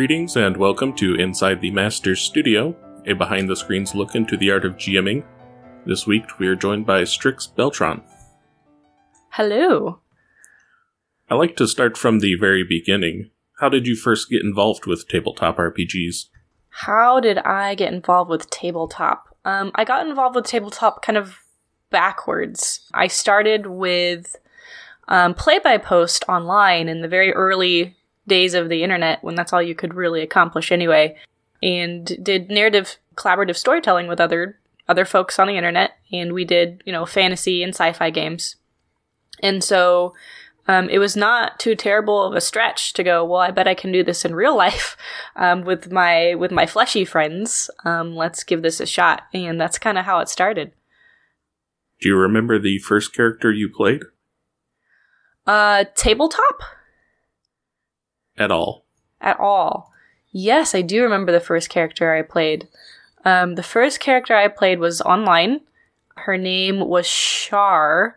Greetings and welcome to Inside the Master's Studio, a behind the screens look into the art of GMing. This week we are joined by Strix Beltrán. Hello. I like to start from the very beginning. How did you first get involved with tabletop RPGs? How did I get involved with tabletop? Um, I got involved with tabletop kind of backwards. I started with um, play by post online in the very early days of the internet when that's all you could really accomplish anyway, and did narrative collaborative storytelling with other other folks on the internet, and we did you know fantasy and sci-fi games, and so. Um, it was not too terrible of a stretch to go. Well, I bet I can do this in real life um, with my with my fleshy friends. Um, let's give this a shot, and that's kind of how it started. Do you remember the first character you played? Uh, tabletop At all? at all? Yes, I do remember the first character I played. Um, the first character I played was online. Her name was Shar,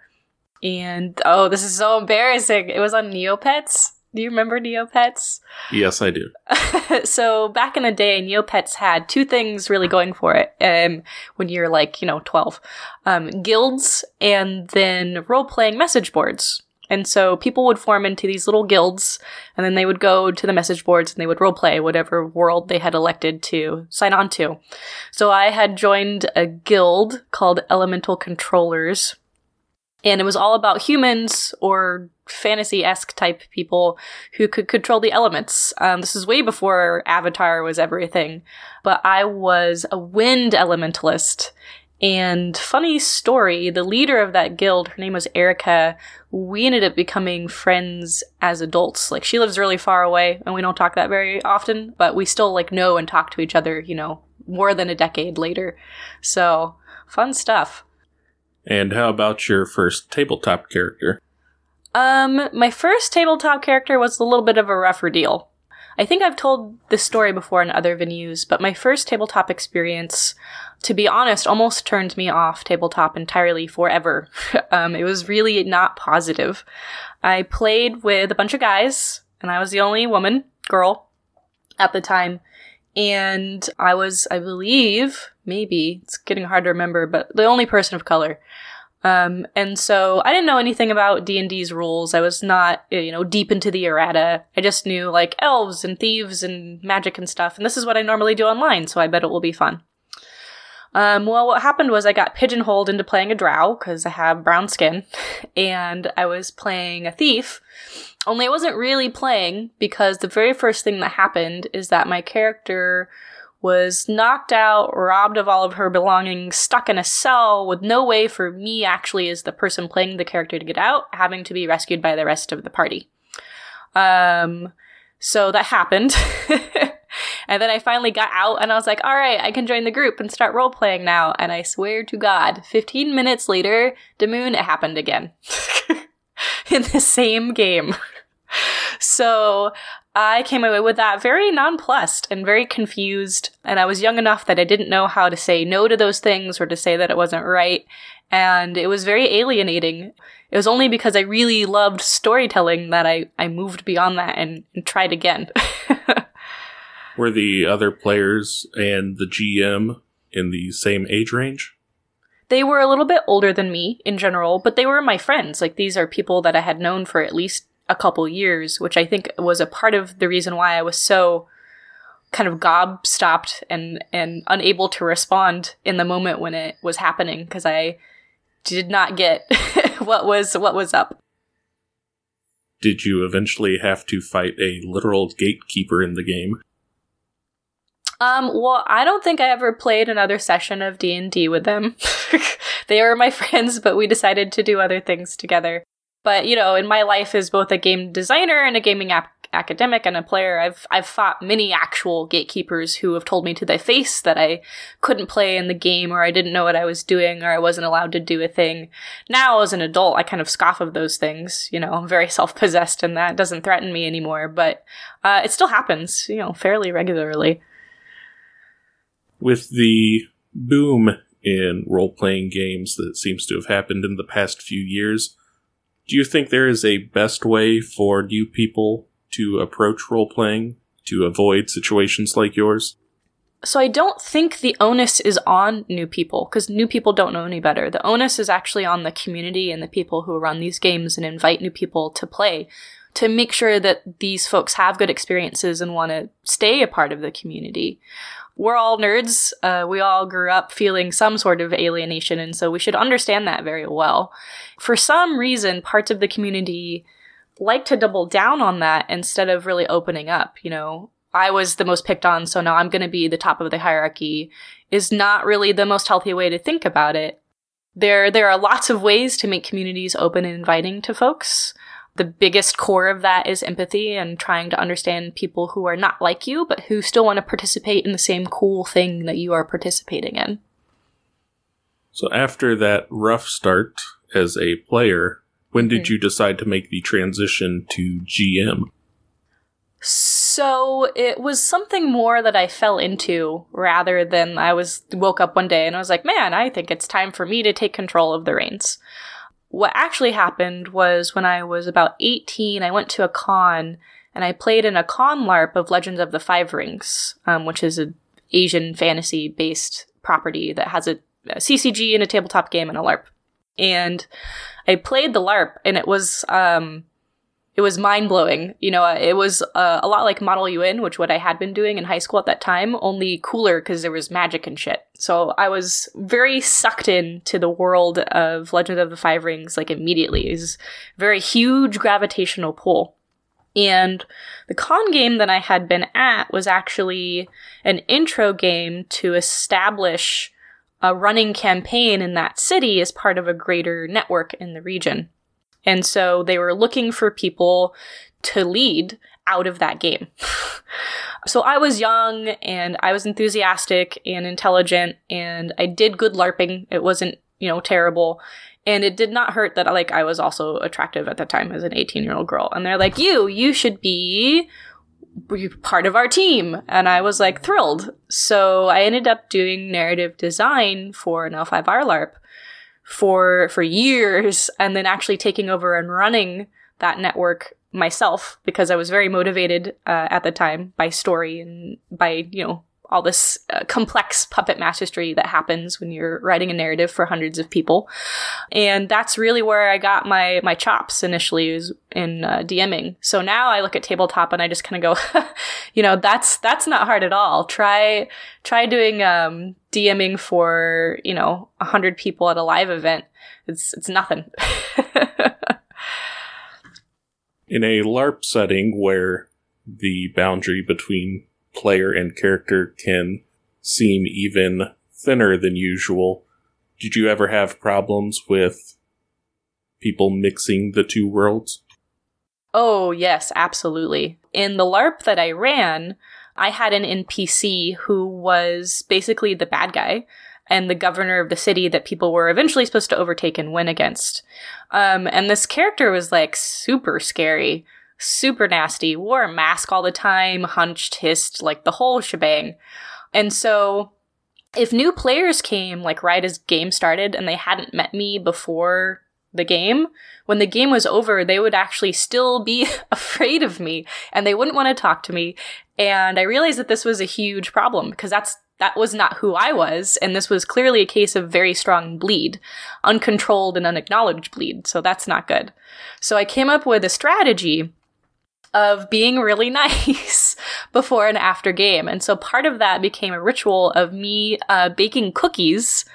and oh, this is so embarrassing. It was on Neopets. Do you remember Neopets? Yes, I do. so back in the day, Neopets had two things really going for it. Um, when you're like, you know, twelve, um, guilds and then role playing message boards. And so people would form into these little guilds, and then they would go to the message boards and they would roleplay whatever world they had elected to sign on to. So I had joined a guild called Elemental Controllers, and it was all about humans or fantasy esque type people who could control the elements. Um, this is way before Avatar was everything, but I was a wind elementalist. And funny story, the leader of that guild, her name was Erica. We ended up becoming friends as adults. Like she lives really far away and we don't talk that very often, but we still like know and talk to each other, you know, more than a decade later. So, fun stuff. And how about your first tabletop character? Um, my first tabletop character was a little bit of a rougher deal. I think I've told this story before in other venues, but my first tabletop experience, to be honest, almost turned me off tabletop entirely forever. um, it was really not positive. I played with a bunch of guys, and I was the only woman, girl, at the time. And I was, I believe, maybe, it's getting hard to remember, but the only person of color. Um, and so I didn't know anything about D&D's rules. I was not, you know, deep into the errata. I just knew like elves and thieves and magic and stuff. And this is what I normally do online, so I bet it will be fun. Um, well, what happened was I got pigeonholed into playing a drow because I have brown skin, and I was playing a thief. Only I wasn't really playing because the very first thing that happened is that my character was knocked out, robbed of all of her belongings, stuck in a cell with no way for me, actually, as the person playing the character, to get out, having to be rescued by the rest of the party. Um, so that happened. and then I finally got out and I was like, all right, I can join the group and start role playing now. And I swear to God, 15 minutes later, Damoon, it happened again. in the same game. So I came away with that very nonplussed and very confused. And I was young enough that I didn't know how to say no to those things or to say that it wasn't right. And it was very alienating. It was only because I really loved storytelling that I, I moved beyond that and, and tried again. Were the other players and the GM in the same age range? they were a little bit older than me in general, but they were my friends. Like these are people that I had known for at least a couple years, which I think was a part of the reason why I was so kind of gobstopped and and unable to respond in the moment when it was happening because I did not get what was what was up. Did you eventually have to fight a literal gatekeeper in the game? Um, well, I don't think I ever played another session of D&D with them. they were my friends, but we decided to do other things together. But, you know, in my life as both a game designer and a gaming ap- academic and a player, I've I've fought many actual gatekeepers who have told me to their face that I couldn't play in the game or I didn't know what I was doing or I wasn't allowed to do a thing. Now as an adult, I kind of scoff of those things, you know, I'm very self-possessed and that doesn't threaten me anymore, but uh, it still happens, you know, fairly regularly. With the boom in role playing games that seems to have happened in the past few years, do you think there is a best way for new people to approach role playing? to avoid situations like yours? So I don't think the onus is on new people because new people don't know any better. The onus is actually on the community and the people who run these games and invite new people to play to make sure that these folks have good experiences and want to stay a part of the community. We're all nerds. Uh, we all grew up feeling some sort of alienation, and so we should understand that very well. For some reason, parts of the community like to double down on that instead of really opening up. You know, I was the most picked on, so now I'm going to be the top of the hierarchy is not really the most healthy way to think about it. There, there are lots of ways to make communities open and inviting to folks. The biggest core of that is empathy and trying to understand people who are not like you, but who still want to participate in the same cool thing that you are participating in. So after that rough start as a player, when did mm-hmm. you decide to make the transition to GM? So it was something more that I fell into rather than I was woke up one day and I was like, man, I think it's time for me to take control of the reins. What actually happened was when I was about 18, I went to a con and I played in a con LARP of Legends of the Five Rings, um, which is an Asian fantasy based property that has a, a CCG and a tabletop game and a LARP. And I played the LARP and it was, um, it was mind blowing. You know, it was uh, a lot like Model UN, which what I had been doing in high school at that time, only cooler because there was magic and shit. So I was very sucked in to the world of Legend of the Five Rings like immediately. It was very huge gravitational pull. And the con game that I had been at was actually an intro game to establish a running campaign in that city as part of a greater network in the region. And so they were looking for people to lead out of that game. so I was young and I was enthusiastic and intelligent and I did good LARPing. It wasn't, you know, terrible. And it did not hurt that like I was also attractive at the time as an 18 year old girl. And they're like, you, you should be part of our team. And I was like thrilled. So I ended up doing narrative design for an L5R LARP for for years and then actually taking over and running that network myself because I was very motivated uh, at the time by story and by you know all this uh, complex puppet mastery that happens when you're writing a narrative for hundreds of people. And that's really where I got my, my chops initially is in uh, DMing. So now I look at tabletop and I just kind of go, you know, that's, that's not hard at all. Try, try doing, um, DMing for, you know, hundred people at a live event. It's, it's nothing. in a LARP setting where the boundary between player and character can seem even thinner than usual. Did you ever have problems with people mixing the two worlds? Oh, yes, absolutely. In the LARP that I ran, I had an NPC who was basically the bad guy and the governor of the city that people were eventually supposed to overtake and win against. Um, and this character was like super scary super nasty, wore a mask all the time, hunched, hissed, like the whole shebang. And so if new players came like right as game started and they hadn't met me before the game, when the game was over, they would actually still be afraid of me and they wouldn't want to talk to me. And I realized that this was a huge problem because that's that was not who I was, and this was clearly a case of very strong bleed, uncontrolled and unacknowledged bleed, so that's not good. So I came up with a strategy of being really nice before and after game. And so part of that became a ritual of me uh, baking cookies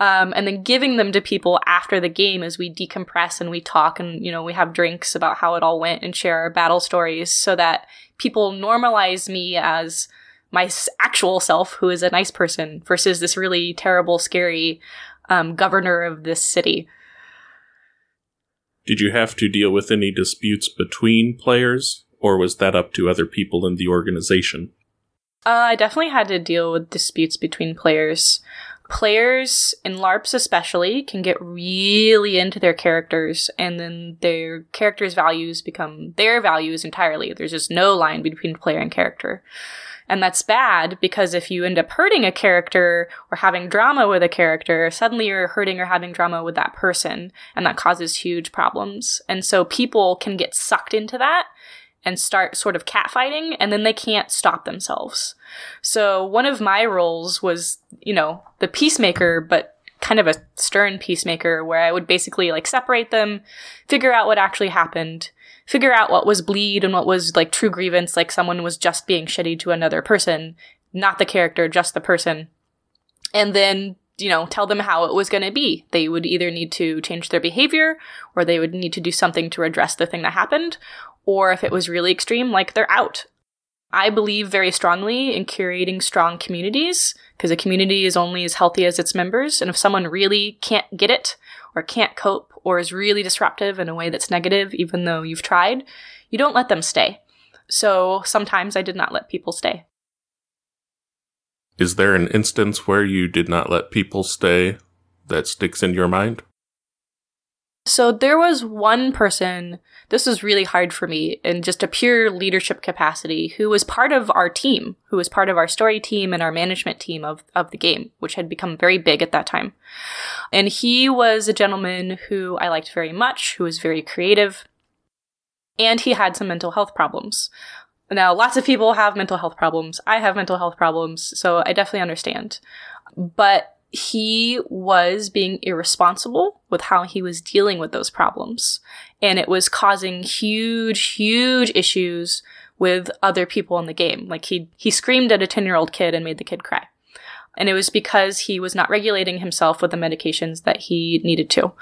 um, and then giving them to people after the game as we decompress and we talk and, you know, we have drinks about how it all went and share our battle stories so that people normalize me as my actual self, who is a nice person, versus this really terrible, scary um, governor of this city. Did you have to deal with any disputes between players, or was that up to other people in the organization? Uh, I definitely had to deal with disputes between players. Players in LARPs, especially, can get really into their characters, and then their characters' values become their values entirely. There's just no line between player and character. And that's bad because if you end up hurting a character or having drama with a character, suddenly you're hurting or having drama with that person, and that causes huge problems. And so people can get sucked into that and start sort of catfighting, and then they can't stop themselves. So one of my roles was, you know, the peacemaker, but kind of a stern peacemaker where I would basically like separate them, figure out what actually happened, figure out what was bleed and what was like true grievance, like someone was just being shitty to another person, not the character, just the person. And then, you know, tell them how it was going to be. They would either need to change their behavior or they would need to do something to address the thing that happened. Or if it was really extreme, like they're out I believe very strongly in curating strong communities because a community is only as healthy as its members. And if someone really can't get it or can't cope or is really disruptive in a way that's negative, even though you've tried, you don't let them stay. So sometimes I did not let people stay. Is there an instance where you did not let people stay that sticks in your mind? So there was one person, this was really hard for me in just a pure leadership capacity, who was part of our team, who was part of our story team and our management team of, of the game, which had become very big at that time. And he was a gentleman who I liked very much, who was very creative, and he had some mental health problems. Now, lots of people have mental health problems. I have mental health problems, so I definitely understand. But he was being irresponsible with how he was dealing with those problems. And it was causing huge, huge issues with other people in the game. Like he, he screamed at a 10 year old kid and made the kid cry. And it was because he was not regulating himself with the medications that he needed to.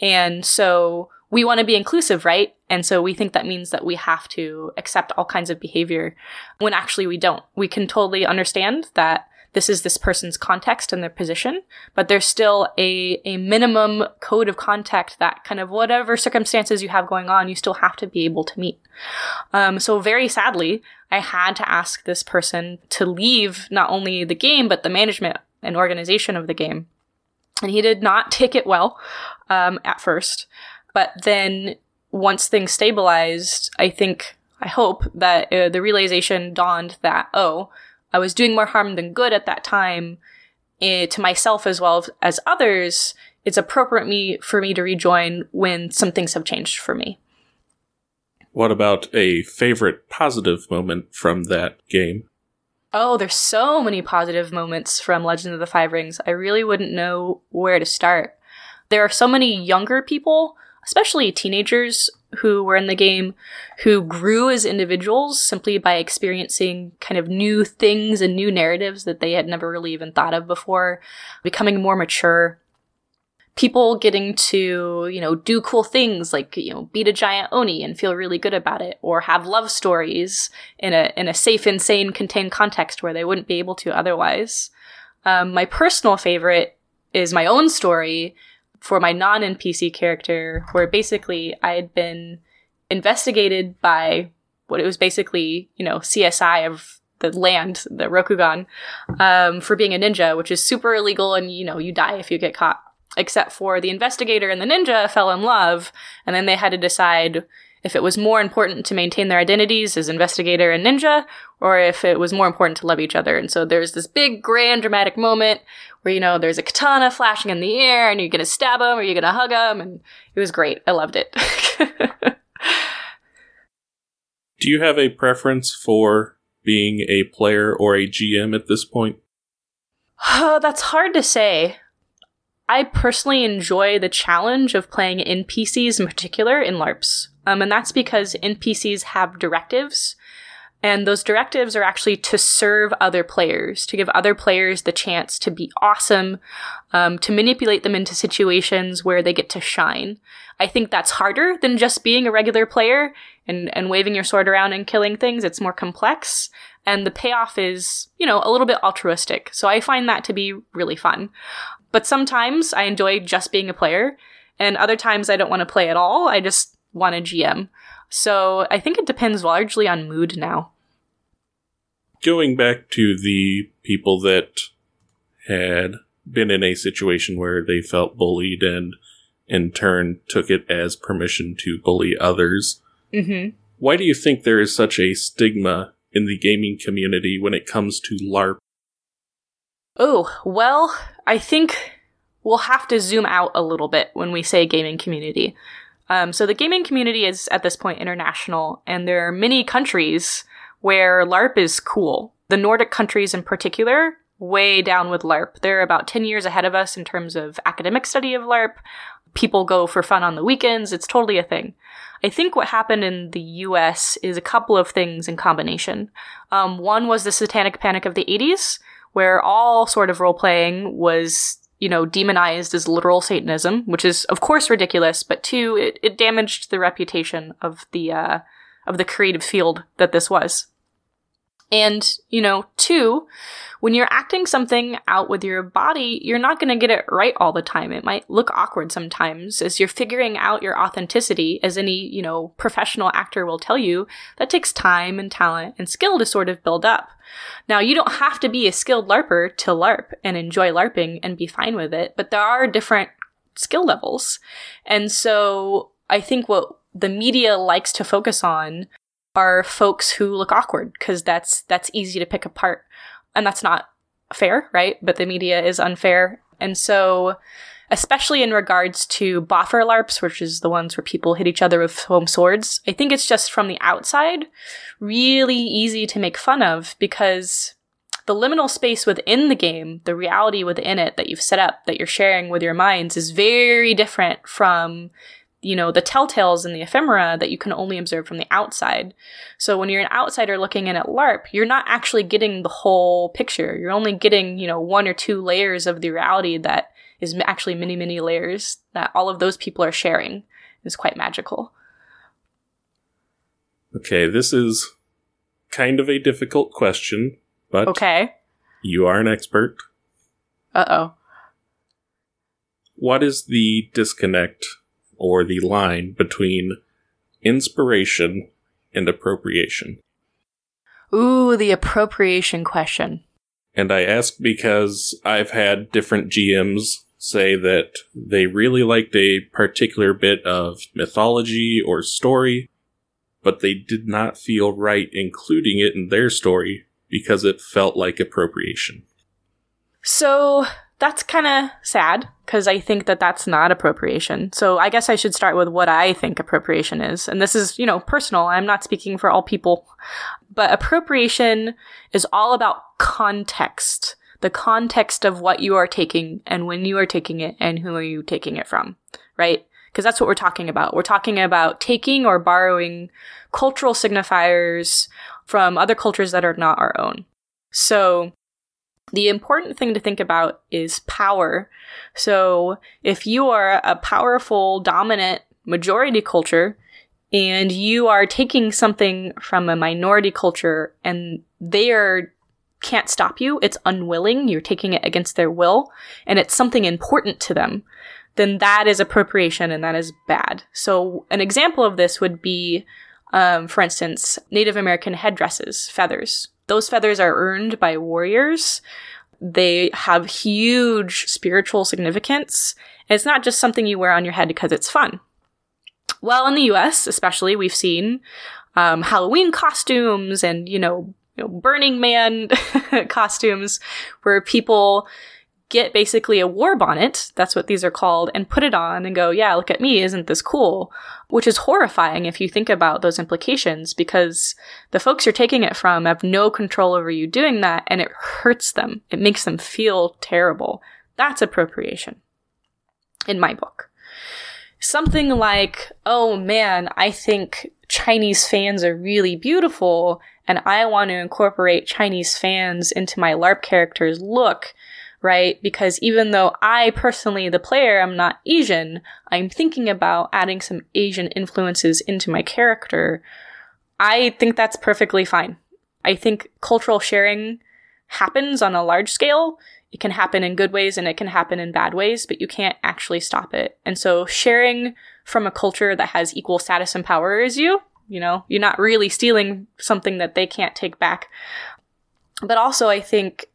And so we want to be inclusive, right? And so we think that means that we have to accept all kinds of behavior when actually we don't. We can totally understand that this is this person's context and their position, but there's still a, a minimum code of contact that kind of whatever circumstances you have going on, you still have to be able to meet. Um, so very sadly, I had to ask this person to leave not only the game, but the management and organization of the game. And he did not take it well um, at first. But then once things stabilized, I think, I hope that uh, the realization dawned that, oh, I was doing more harm than good at that time eh, to myself as well as others, it's appropriate me for me to rejoin when some things have changed for me. What about a favorite positive moment from that game? Oh, there's so many positive moments from Legend of the Five Rings. I really wouldn't know where to start. There are so many younger people, especially teenagers, who were in the game who grew as individuals simply by experiencing kind of new things and new narratives that they had never really even thought of before, becoming more mature. People getting to, you know, do cool things like, you know, beat a giant Oni and feel really good about it, or have love stories in a in a safe, insane, contained context where they wouldn't be able to otherwise. Um, my personal favorite is my own story, for my non NPC character, where basically I had been investigated by what it was basically, you know, CSI of the land, the Rokugan, um, for being a ninja, which is super illegal and, you know, you die if you get caught. Except for the investigator and the ninja fell in love, and then they had to decide if it was more important to maintain their identities as investigator and ninja, or if it was more important to love each other. And so there's this big, grand, dramatic moment where, you know, there's a katana flashing in the air and you're gonna stab him or you're gonna hug him. And it was great. I loved it. Do you have a preference for being a player or a GM at this point? Oh, that's hard to say. I personally enjoy the challenge of playing NPCs in particular in LARPs. Um, and that's because NPCs have directives and those directives are actually to serve other players, to give other players the chance to be awesome, um, to manipulate them into situations where they get to shine. I think that's harder than just being a regular player and, and waving your sword around and killing things. It's more complex. And the payoff is, you know, a little bit altruistic. So I find that to be really fun. But sometimes I enjoy just being a player, and other times I don't want to play at all. I just want a GM. So I think it depends largely on mood now. Going back to the people that had been in a situation where they felt bullied and in turn took it as permission to bully others. Mm-hmm. Why do you think there is such a stigma in the gaming community when it comes to LARP? Oh, well, I think we'll have to zoom out a little bit when we say gaming community. Um, so the gaming community is at this point international, and there are many countries where LARP is cool. The Nordic countries in particular, way down with LARP. They're about 10 years ahead of us in terms of academic study of LARP. People go for fun on the weekends. It's totally a thing. I think what happened in the US is a couple of things in combination. Um, one was the satanic panic of the 80s, where all sort of role playing was you know, demonized as literal Satanism, which is of course ridiculous, but two, it, it damaged the reputation of the uh, of the creative field that this was. And, you know, two, when you're acting something out with your body, you're not going to get it right all the time. It might look awkward sometimes as you're figuring out your authenticity, as any, you know, professional actor will tell you. That takes time and talent and skill to sort of build up. Now, you don't have to be a skilled LARPer to LARP and enjoy LARPing and be fine with it, but there are different skill levels. And so I think what the media likes to focus on are folks who look awkward because that's that's easy to pick apart. And that's not fair right? But the media is unfair. And so especially in regards to boffer larps which is the ones where people hit each other with foam swords i think it's just from the outside really easy to make fun of because the liminal space within the game, the reality within it that you've set up, that you're sharing with your minds, is very different from you know, the telltales and the ephemera that you can only observe from the outside. So when you're an outsider looking in at LARP, you're not actually getting the whole picture. You're only getting, you know, one or two layers of the reality that is actually many, many layers that all of those people are sharing. It's quite magical. Okay, this is kind of a difficult question, but okay. you are an expert. Uh oh. What is the disconnect or the line between inspiration and appropriation? Ooh, the appropriation question. And I ask because I've had different GMs say that they really liked a particular bit of mythology or story, but they did not feel right including it in their story because it felt like appropriation. So that's kind of sad because I think that that's not appropriation. So I guess I should start with what I think appropriation is. And this is, you know, personal. I'm not speaking for all people. But appropriation is all about context. The context of what you are taking and when you are taking it and who are you taking it from, right? Because that's what we're talking about. We're talking about taking or borrowing cultural signifiers from other cultures that are not our own. So the important thing to think about is power. So, if you are a powerful, dominant majority culture and you are taking something from a minority culture and they are can't stop you, it's unwilling, you're taking it against their will, and it's something important to them, then that is appropriation and that is bad. So, an example of this would be, um, for instance, Native American headdresses, feathers those feathers are earned by warriors. They have huge spiritual significance. It's not just something you wear on your head because it's fun. Well, in the US, especially, we've seen um, Halloween costumes and, you know, you know Burning Man costumes where people get basically a war bonnet, that's what these are called, and put it on and go, yeah, look at me, isn't this cool? Which is horrifying if you think about those implications because the folks you're taking it from have no control over you doing that and it hurts them. It makes them feel terrible. That's appropriation in my book. Something like, oh man, I think Chinese fans are really beautiful and I want to incorporate Chinese fans into my LARP character's look right? Because even though I personally, the player, am not Asian, I'm thinking about adding some Asian influences into my character. I think that's perfectly fine. I think cultural sharing happens on a large scale. It can happen in good ways and it can happen in bad ways, but you can't actually stop it. And so sharing from a culture that has equal status and power as you, you know, you're not really stealing something that they can't take back. But also, I think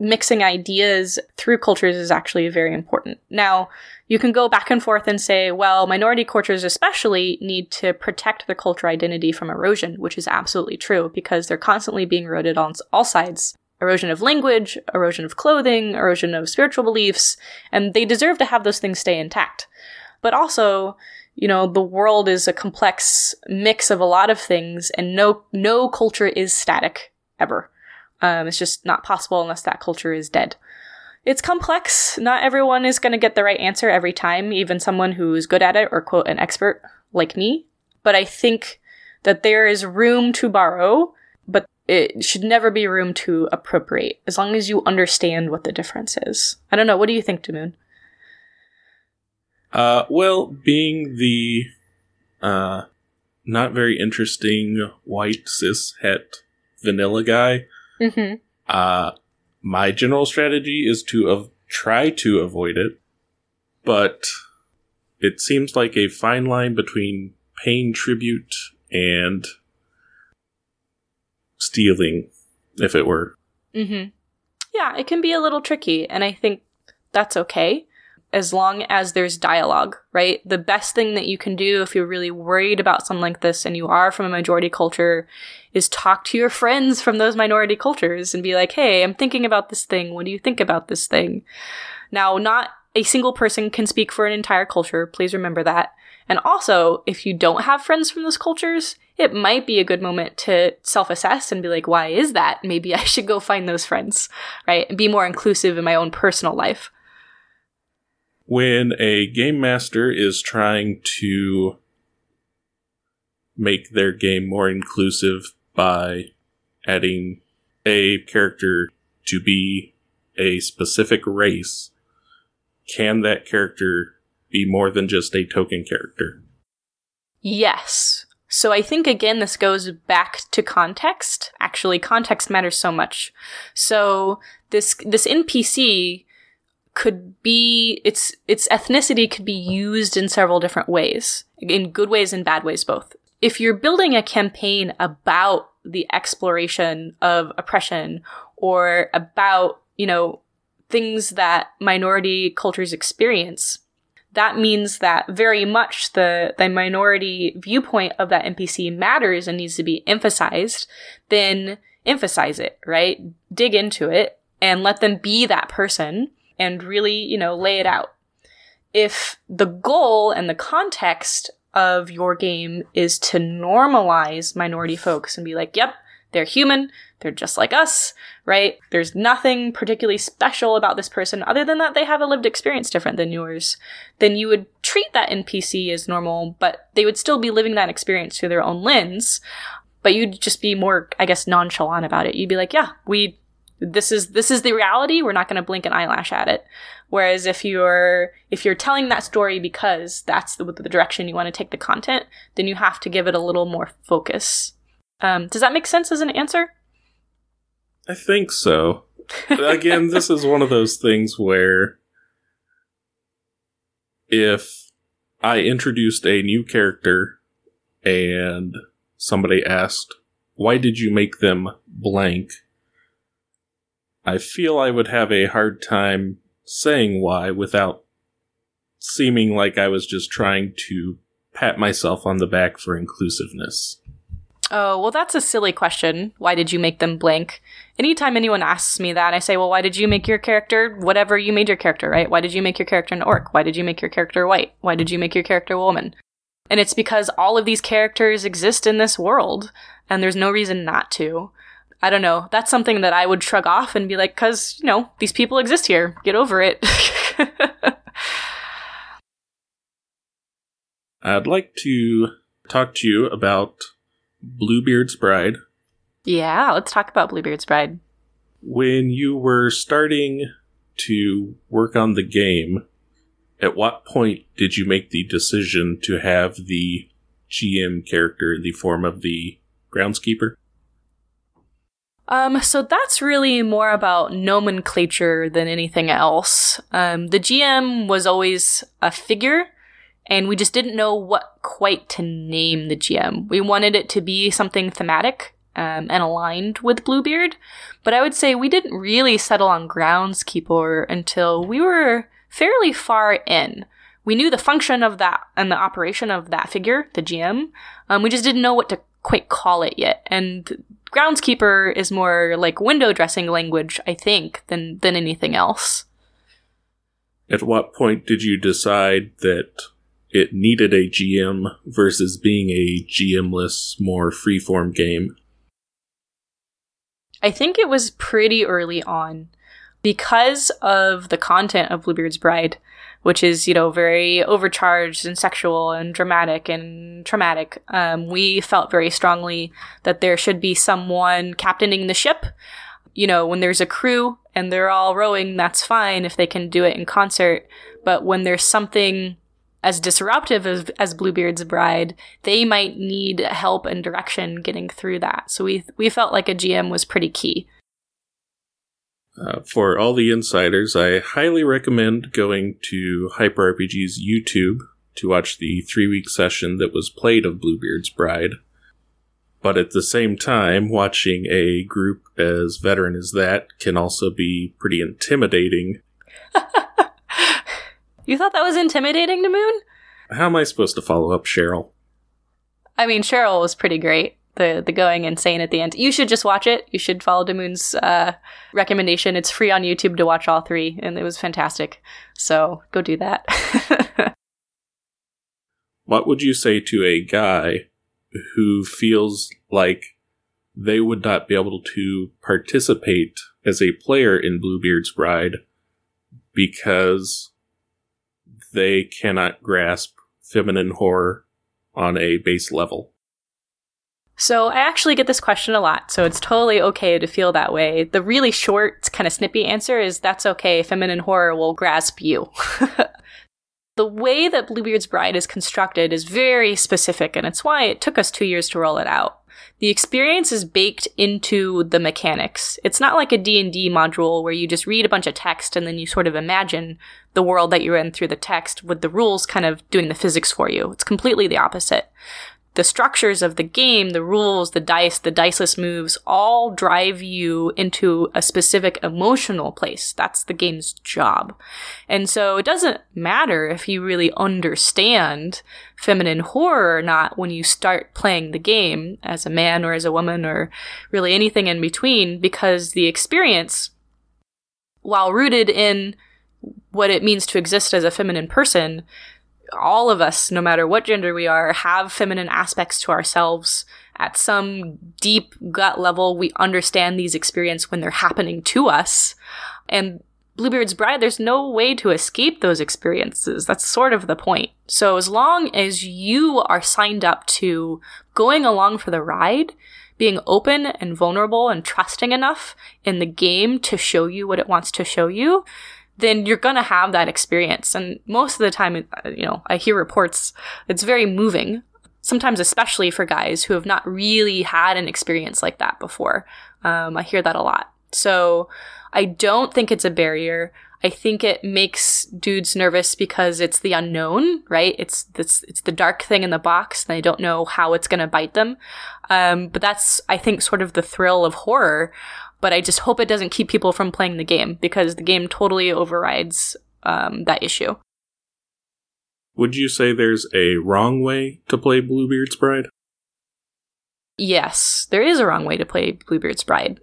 mixing ideas through cultures is actually very important. Now, you can go back and forth and say, well, minority cultures especially need to protect their culture identity from erosion, which is absolutely true because they're constantly being eroded on all sides. Erosion of language, erosion of clothing, erosion of spiritual beliefs, and they deserve to have those things stay intact. But also, you know, the world is a complex mix of a lot of things, and no no culture is static ever. Um, it's just not possible unless that culture is dead. It's complex. Not everyone is going to get the right answer every time, even someone who's good at it or quote an expert like me. But I think that there is room to borrow, but it should never be room to appropriate, as long as you understand what the difference is. I don't know. What do you think, Damoon? Uh, well, being the uh, not very interesting white cis het vanilla guy, Mm-hmm. uh, my general strategy is to av- try to avoid it, but it seems like a fine line between paying tribute and stealing, if it were. Mm-hmm. Yeah, it can be a little tricky, and I think that's okay as long as there's dialogue, right? The best thing that you can do if you're really worried about something like this and you are from a majority culture is talk to your friends from those minority cultures and be like, hey, I'm thinking about this thing. What do you think about this thing? Now, not a single person can speak for an entire culture. Please remember that. And also, if you don't have friends from those cultures, it might be a good moment to self assess and be like, why is that? Maybe I should go find those friends, right? And be more inclusive in my own personal life. When a game master is trying to make their game more inclusive by adding a character to be a specific race, can that character be more than just a token character? Yes. So I think again this goes back to context. Actually, context matters so much. So this this NPC could be its its ethnicity could be used in several different ways. In good ways and bad ways both. If you're building a campaign about the exploration of oppression or about, you know, things that minority cultures experience, that means that very much the, the minority viewpoint of that NPC matters and needs to be emphasized, then emphasize it, right? Dig into it and let them be that person and really, you know, lay it out. If the goal and the context of your game is to normalize minority folks and be like, yep, they're human, they're just like us, right? There's nothing particularly special about this person other than that they have a lived experience different than yours. Then you would treat that NPC as normal, but they would still be living that experience through their own lens. But you'd just be more, I guess, nonchalant about it. You'd be like, yeah, we this is this is the reality we're not going to blink an eyelash at it whereas if you're if you're telling that story because that's the, the direction you want to take the content then you have to give it a little more focus um, does that make sense as an answer I think so. Again, this is one of those things where if I introduced a new character and somebody asked, why did you make them blank? I feel I would have a hard time saying why without seeming like I was just trying to pat myself on the back for inclusiveness. oh well that's a silly question. Why did you make them blank? Anytime anyone asks me that i say well why did you make your character whatever you made your character right? Why did you make your character an orc? Why did you make your character white? Why did you make your character a woman? And it's because all of these characters exist in this world and there's no reason not to i don't know that's something that i would shrug off and be like cuz you know these people exist here get over it I'd like to talk to you about Bluebeard's Bride. yeah let's talk about bluebeard's bride When you were starting to work on the game, at what point did you make the decision to have the GM character in the form of the groundskeeper? Um, so that's really more about nomenclature than anything else. Um, the GM was always a figure, and we just didn't know what quite to name the GM. We wanted it to be something thematic um, and aligned with Bluebeard, but I would say we didn't really settle on groundskeeper until we were fairly far in. We knew the function of that and the operation of that figure, the GM. Um, we just didn't know what to quite call it yet. And groundskeeper is more like window dressing language, I think, than than anything else. At what point did you decide that it needed a GM versus being a GMless, more freeform game? I think it was pretty early on because of the content of Bluebeard's Bride, which is, you know, very overcharged and sexual and dramatic and traumatic. Um, we felt very strongly that there should be someone captaining the ship. You know, when there's a crew and they're all rowing, that's fine if they can do it in concert. But when there's something as disruptive as, as Bluebeard's Bride, they might need help and direction getting through that. So we we felt like a GM was pretty key. Uh, for all the insiders, I highly recommend going to Hyper RPG's YouTube to watch the three week session that was played of Bluebeard's Bride. But at the same time, watching a group as veteran as that can also be pretty intimidating You thought that was intimidating Damoon? How am I supposed to follow up Cheryl? I mean, Cheryl was pretty great. The the going insane at the end. You should just watch it. You should follow Damoon's uh, recommendation. It's free on YouTube to watch all three, and it was fantastic. So go do that. what would you say to a guy who feels like they would not be able to participate as a player in Bluebeard's Bride because they cannot grasp feminine horror on a base level. So I actually get this question a lot, so it's totally okay to feel that way. The really short, kind of snippy answer is that's okay. Feminine horror will grasp you. the way that Bluebeard's Bride is constructed is very specific, and it's why it took us two years to roll it out the experience is baked into the mechanics. It's not like a D&D module where you just read a bunch of text and then you sort of imagine the world that you're in through the text with the rules kind of doing the physics for you. It's completely the opposite the structures of the game, the rules, the dice, the diceless moves all drive you into a specific emotional place. That's the game's job. And so it doesn't matter if you really understand feminine horror or not when you start playing the game as a man or as a woman or really anything in between because the experience, while rooted in what it means to exist as a feminine person, all of us, no matter what gender we are, have feminine aspects to ourselves. At some deep gut level, we understand these experiences when they're happening to us. And Bluebeard's Bride, there's no way to escape those experiences. That's sort of the point. So as long as you are signed up to going along for the ride, being open and vulnerable and trusting enough in the game to show you what it wants to show you, then you're going to have that experience. And most of the time, uh, you know, I hear reports, it's very moving, sometimes especially for guys who have not really had an experience like that before. Um, I hear that a lot. So I don't think it's a barrier. I think it makes dudes nervous because it's the unknown, right? It's this, it's the dark thing in the box, and they don't know how it's going to bite them. Um, but that's, I think, sort of the thrill of horror but I just hope it doesn't keep people from playing the game because the game totally overrides um, that issue. Would you say there's a wrong way to play Bluebeard's Bride? Yes, there is a wrong way to play Bluebeard's Bride.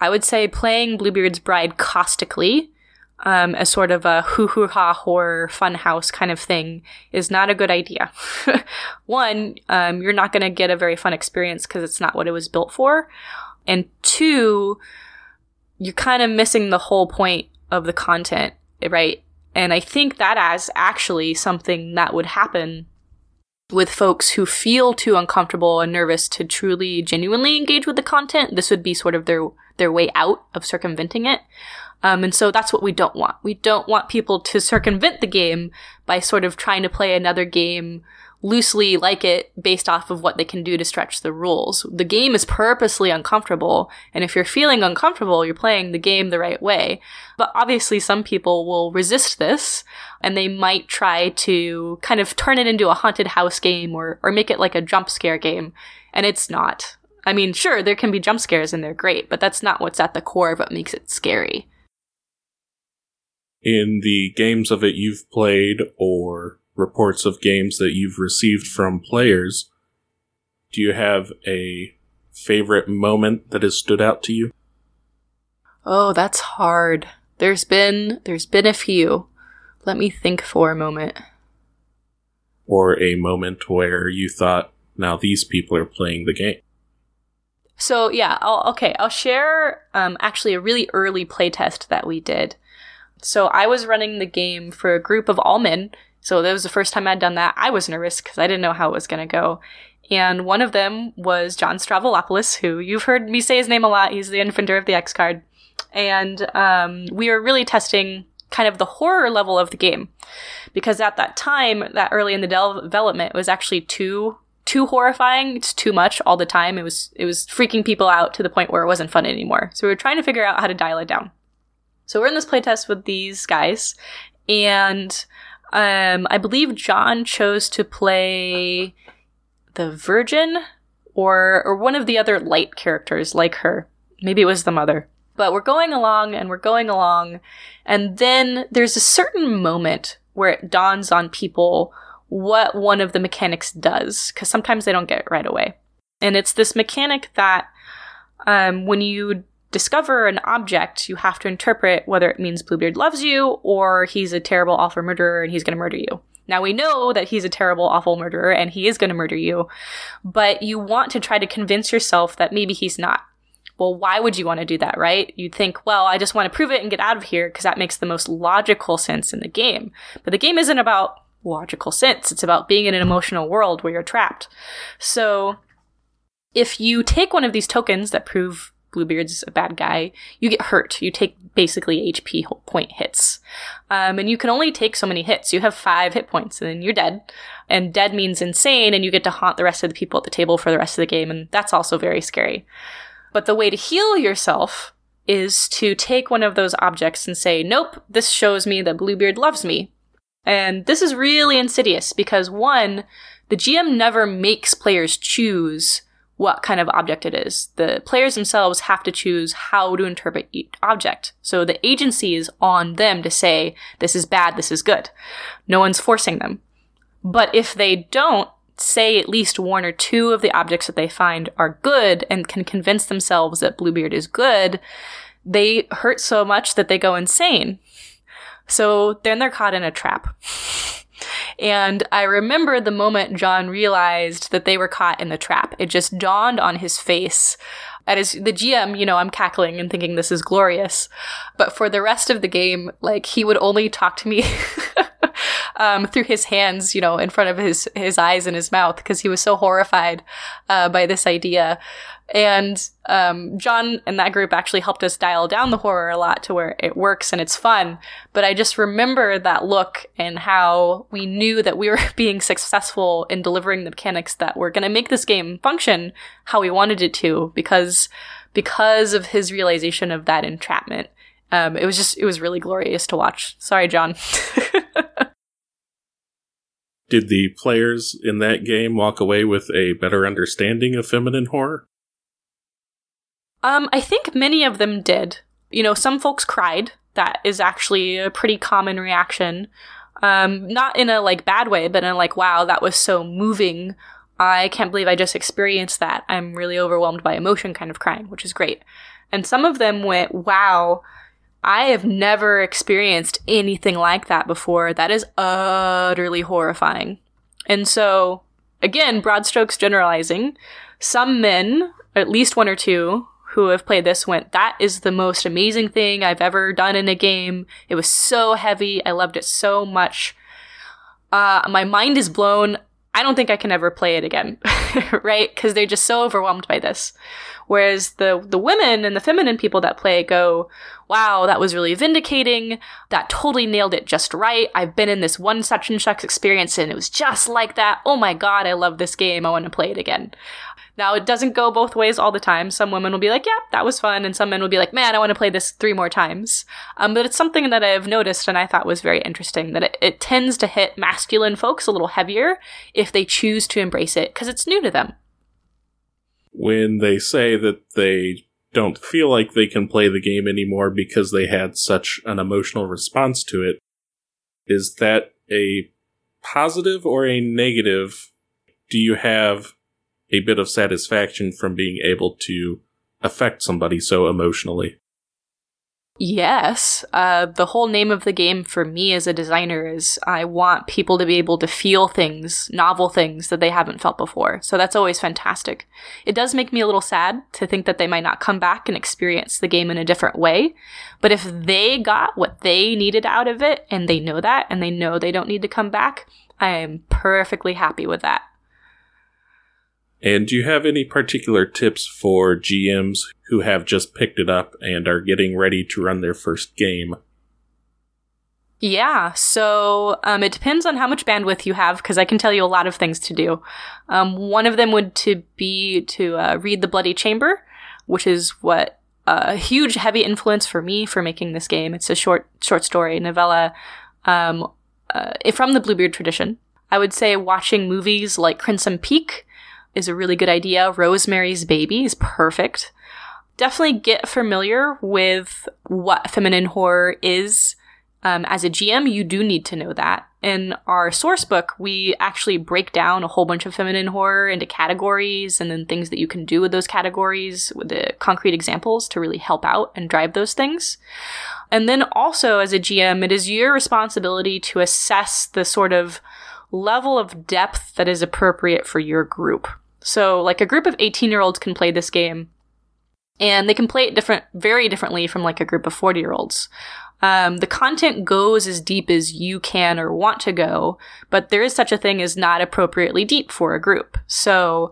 I would say playing Bluebeard's Bride caustically, um, as sort of a hoo hoo ha horror funhouse kind of thing, is not a good idea. One, um, you're not going to get a very fun experience because it's not what it was built for. And two, you're kind of missing the whole point of the content, right? And I think that is actually something that would happen with folks who feel too uncomfortable and nervous to truly genuinely engage with the content. This would be sort of their their way out of circumventing it. Um, and so that's what we don't want. We don't want people to circumvent the game by sort of trying to play another game loosely like it based off of what they can do to stretch the rules. The game is purposely uncomfortable, and if you're feeling uncomfortable, you're playing the game the right way. But obviously, some people will resist this, and they might try to kind of turn it into a haunted house game or, or make it like a jump scare game, and it's not. I mean, sure, there can be jump scares and they're great, but that's not what's at the core of what makes it scary. In the games of it you've played or reports of games that you've received from players, do you have a favorite moment that has stood out to you? Oh, that's hard. There's been there's been a few. Let me think for a moment. or a moment where you thought, now these people are playing the game? So yeah, I'll, okay, I'll share um, actually a really early playtest that we did. So I was running the game for a group of all men. So that was the first time I'd done that. I was nervous because I didn't know how it was going to go. And one of them was John Stavropoulos, who you've heard me say his name a lot. He's the inventor of the X card. And um, we were really testing kind of the horror level of the game because at that time, that early in the development, it was actually too too horrifying. It's too much all the time. It was it was freaking people out to the point where it wasn't fun anymore. So we were trying to figure out how to dial it down. So we're in this playtest with these guys, and um, I believe John chose to play the Virgin or or one of the other light characters like her. Maybe it was the mother. But we're going along and we're going along, and then there's a certain moment where it dawns on people what one of the mechanics does, because sometimes they don't get it right away. And it's this mechanic that um, when you discover an object, you have to interpret whether it means Bluebeard loves you or he's a terrible, awful murderer and he's going to murder you. Now we know that he's a terrible, awful murderer and he is going to murder you, but you want to try to convince yourself that maybe he's not. Well, why would you want to do that, right? You'd think, well, I just want to prove it and get out of here because that makes the most logical sense in the game. But the game isn't about logical sense. It's about being in an emotional world where you're trapped. So if you take one of these tokens that prove Bluebeard's a bad guy, you get hurt. You take basically HP point hits. Um, and you can only take so many hits. You have five hit points and then you're dead. And dead means insane and you get to haunt the rest of the people at the table for the rest of the game. And that's also very scary. But the way to heal yourself is to take one of those objects and say, nope, this shows me that Bluebeard loves me. And this is really insidious because one, the GM never makes players choose what kind of object it is. The players themselves have to choose how to interpret each object. So the agency is on them to say, this is bad, this is good. No one's forcing them. But if they don't say at least one or two of the objects that they find are good and can convince themselves that Bluebeard is good, they hurt so much that they go insane. So then they're caught in a trap. And I remember the moment John realized that they were caught in the trap. It just dawned on his face. And As the GM, you know, I'm cackling and thinking this is glorious. But for the rest of the game, like he would only talk to me um, through his hands, you know, in front of his his eyes and his mouth because he was so horrified uh, by this idea. And um, John and that group actually helped us dial down the horror a lot to where it works and it's fun. But I just remember that look and how we knew that we were being successful in delivering the mechanics that were going to make this game function how we wanted it to because because of his realization of that entrapment. Um, it was just it was really glorious to watch. Sorry, John. Did the players in that game walk away with a better understanding of feminine horror? Um, I think many of them did. You know, some folks cried. That is actually a pretty common reaction. Um, not in a like bad way, but in a like, wow, that was so moving. I can't believe I just experienced that. I'm really overwhelmed by emotion kind of crying, which is great. And some of them went, wow, I have never experienced anything like that before. That is utterly horrifying. And so, again, broad strokes generalizing, some men, at least one or two, who have played this went, that is the most amazing thing I've ever done in a game. It was so heavy. I loved it so much. Uh, my mind is blown. I don't think I can ever play it again, right? Because they're just so overwhelmed by this. Whereas the the women and the feminine people that play go, wow, that was really vindicating. That totally nailed it just right. I've been in this one such and such experience and it was just like that. Oh my god, I love this game. I want to play it again. Now, it doesn't go both ways all the time. Some women will be like, yeah, that was fun. And some men will be like, man, I want to play this three more times. Um, but it's something that I've noticed and I thought was very interesting that it, it tends to hit masculine folks a little heavier if they choose to embrace it because it's new to them. When they say that they don't feel like they can play the game anymore because they had such an emotional response to it, is that a positive or a negative? Do you have a bit of satisfaction from being able to affect somebody so emotionally. Yes. Uh, the whole name of the game for me as a designer is I want people to be able to feel things, novel things that they haven't felt before. So that's always fantastic. It does make me a little sad to think that they might not come back and experience the game in a different way. But if they got what they needed out of it and they know that and they know they don't need to come back, I am perfectly happy with that. And do you have any particular tips for GMs who have just picked it up and are getting ready to run their first game? Yeah, so um, it depends on how much bandwidth you have, because I can tell you a lot of things to do. Um, one of them would to be to uh, read The Bloody Chamber, which is what uh, a huge heavy influence for me for making this game. It's a short short story novella um, uh, from the Bluebeard tradition. I would say watching movies like Crimson Peak is a really good idea. Rosemary's Baby is perfect. Definitely get familiar with what feminine horror is. Um, as a GM, you do need to know that. In our source book, we actually break down a whole bunch of feminine horror into categories and then things that you can do with those categories with the concrete examples to really help out and drive those things. And then also as a GM, it is your responsibility to assess the sort of level of depth that is appropriate for your group. So, like a group of 18 year olds can play this game, and they can play it different, very differently from like a group of 40 year olds. Um, the content goes as deep as you can or want to go, but there is such a thing as not appropriately deep for a group. So,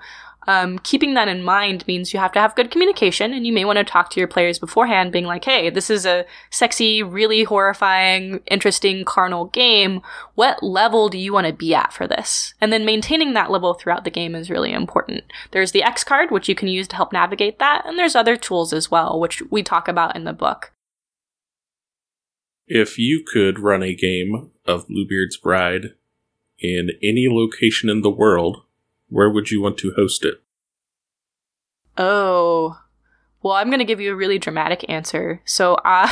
um, keeping that in mind means you have to have good communication and you may want to talk to your players beforehand being like hey this is a sexy really horrifying interesting carnal game. What level do you want to be at for this? And then maintaining that level throughout the game is really important. There's the x card which you can use to help navigate that and there's other tools as well which we talk about in the book. If you could run a game of bluebeard's bride in any location in the world where would you want to host it? Oh, well, I'm going to give you a really dramatic answer. So, uh,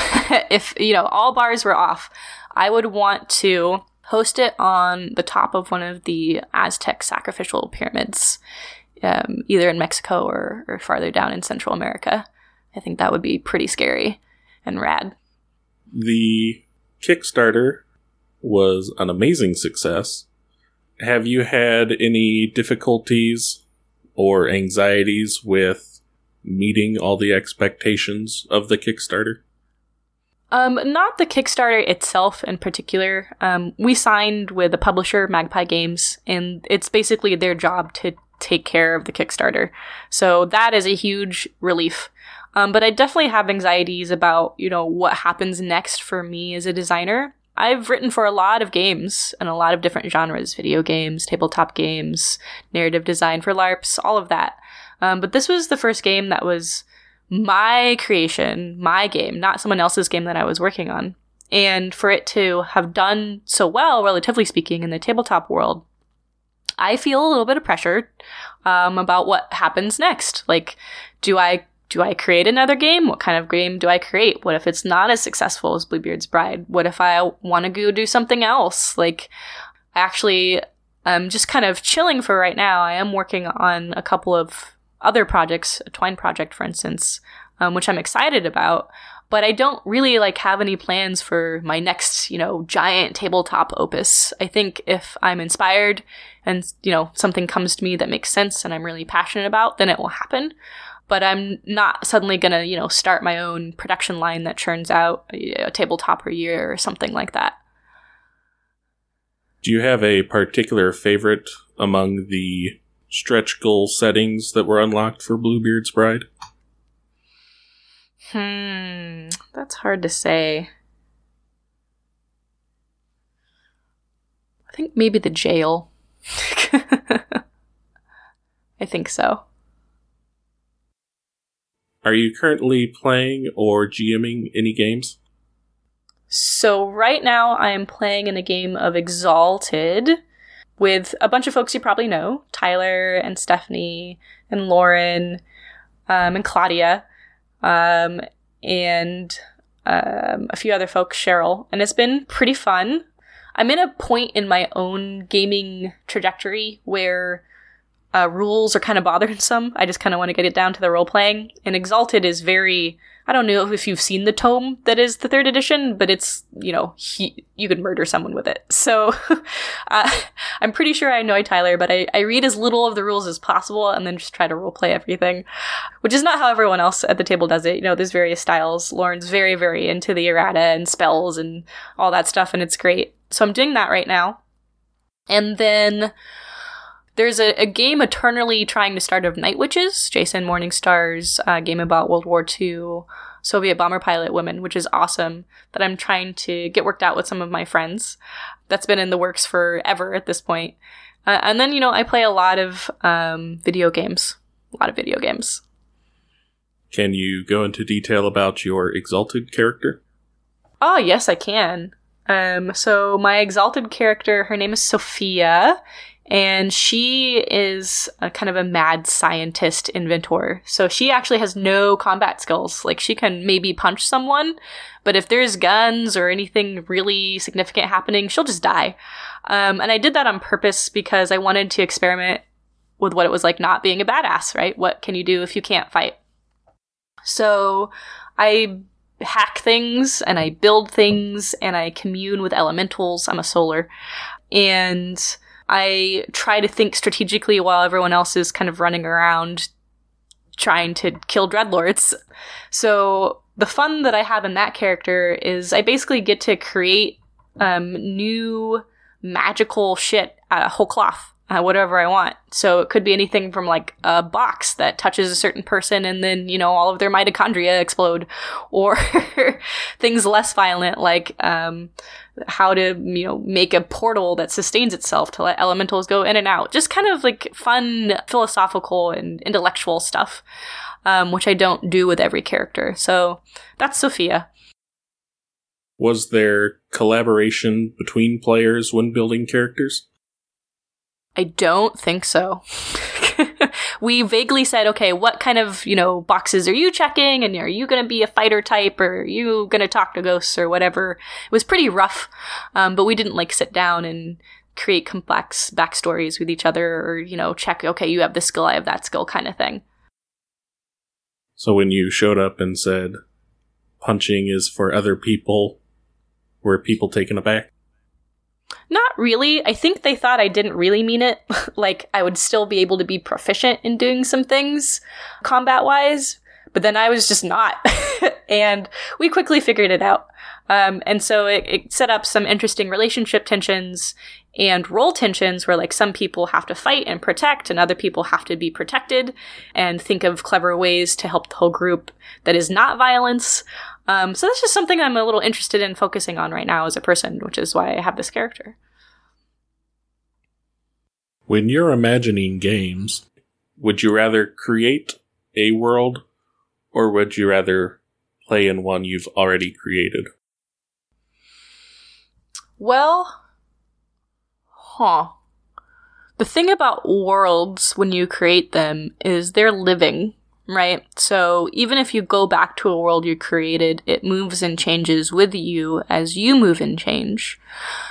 if, you know, all bars were off, I would want to host it on the top of one of the Aztec sacrificial pyramids, um, either in Mexico or, or farther down in Central America. I think that would be pretty scary and rad. The Kickstarter was an amazing success have you had any difficulties or anxieties with meeting all the expectations of the Kickstarter? Um, not the Kickstarter itself in particular. Um, we signed with a publisher, Magpie Games, and it's basically their job to take care of the Kickstarter. So that is a huge relief. Um, but I definitely have anxieties about, you know, what happens next for me as a designer. I've written for a lot of games and a lot of different genres video games, tabletop games, narrative design for LARPs, all of that. Um, but this was the first game that was my creation, my game, not someone else's game that I was working on. And for it to have done so well, relatively speaking, in the tabletop world, I feel a little bit of pressure um, about what happens next. Like, do I do I create another game? What kind of game do I create? What if it's not as successful as Bluebeard's Bride? What if I want to go do something else? Like, actually, I'm just kind of chilling for right now. I am working on a couple of other projects, a Twine project, for instance, um, which I'm excited about. But I don't really like have any plans for my next, you know, giant tabletop opus. I think if I'm inspired and, you know, something comes to me that makes sense and I'm really passionate about, then it will happen but I'm not suddenly going to, you know, start my own production line that churns out a, a tabletop per year or something like that. Do you have a particular favorite among the stretch goal settings that were unlocked for Bluebeard's Bride? Hmm, that's hard to say. I think maybe the jail. I think so. Are you currently playing or GMing any games? So, right now, I am playing in a game of Exalted with a bunch of folks you probably know Tyler and Stephanie and Lauren um, and Claudia um, and um, a few other folks, Cheryl. And it's been pretty fun. I'm in a point in my own gaming trajectory where uh, rules are kind of bothersome. I just kind of want to get it down to the role playing. And Exalted is very I don't know if you've seen the tome that is the third edition, but it's, you know, he, you could murder someone with it. So uh, I'm pretty sure I annoy Tyler, but I, I read as little of the rules as possible and then just try to roleplay everything, which is not how everyone else at the table does it. You know, there's various styles. Lauren's very, very into the errata and spells and all that stuff, and it's great. So I'm doing that right now. And then there's a, a, game eternally trying to start of Night Witches, Jason Morningstar's uh, game about World War II Soviet bomber pilot women, which is awesome. That I'm trying to get worked out with some of my friends. That's been in the works forever at this point. Uh, and then, you know, I play a lot of um, video games. A lot of video games. Can you go into detail about your exalted character? Oh, yes, I can. Um, so my exalted character, her name is Sophia, and she is a kind of a mad scientist inventor. So she actually has no combat skills. Like she can maybe punch someone, but if there's guns or anything really significant happening, she'll just die. Um, and I did that on purpose because I wanted to experiment with what it was like not being a badass, right? What can you do if you can't fight? So I hack things and I build things and I commune with elementals. I'm a solar. And I try to think strategically while everyone else is kind of running around trying to kill dreadlords. So the fun that I have in that character is I basically get to create um, new magical shit out of whole cloth uh, whatever I want. So it could be anything from like a box that touches a certain person and then, you know, all of their mitochondria explode, or things less violent like um, how to, you know, make a portal that sustains itself to let elementals go in and out. Just kind of like fun, philosophical, and intellectual stuff, um, which I don't do with every character. So that's Sophia. Was there collaboration between players when building characters? I don't think so. we vaguely said, okay, what kind of, you know, boxes are you checking? And are you going to be a fighter type or are you going to talk to ghosts or whatever? It was pretty rough. Um, but we didn't like sit down and create complex backstories with each other or, you know, check, okay, you have this skill, I have that skill kind of thing. So when you showed up and said punching is for other people, were people taken aback? Not really. I think they thought I didn't really mean it. like, I would still be able to be proficient in doing some things combat wise, but then I was just not. and we quickly figured it out. Um, and so it, it set up some interesting relationship tensions and role tensions where like some people have to fight and protect and other people have to be protected and think of clever ways to help the whole group that is not violence um, so that's just something I'm a little interested in focusing on right now as a person, which is why I have this character. When you're imagining games, would you rather create a world or would you rather play in one you've already created? Well, huh. The thing about worlds when you create them is they're living right? So even if you go back to a world you created, it moves and changes with you as you move and change.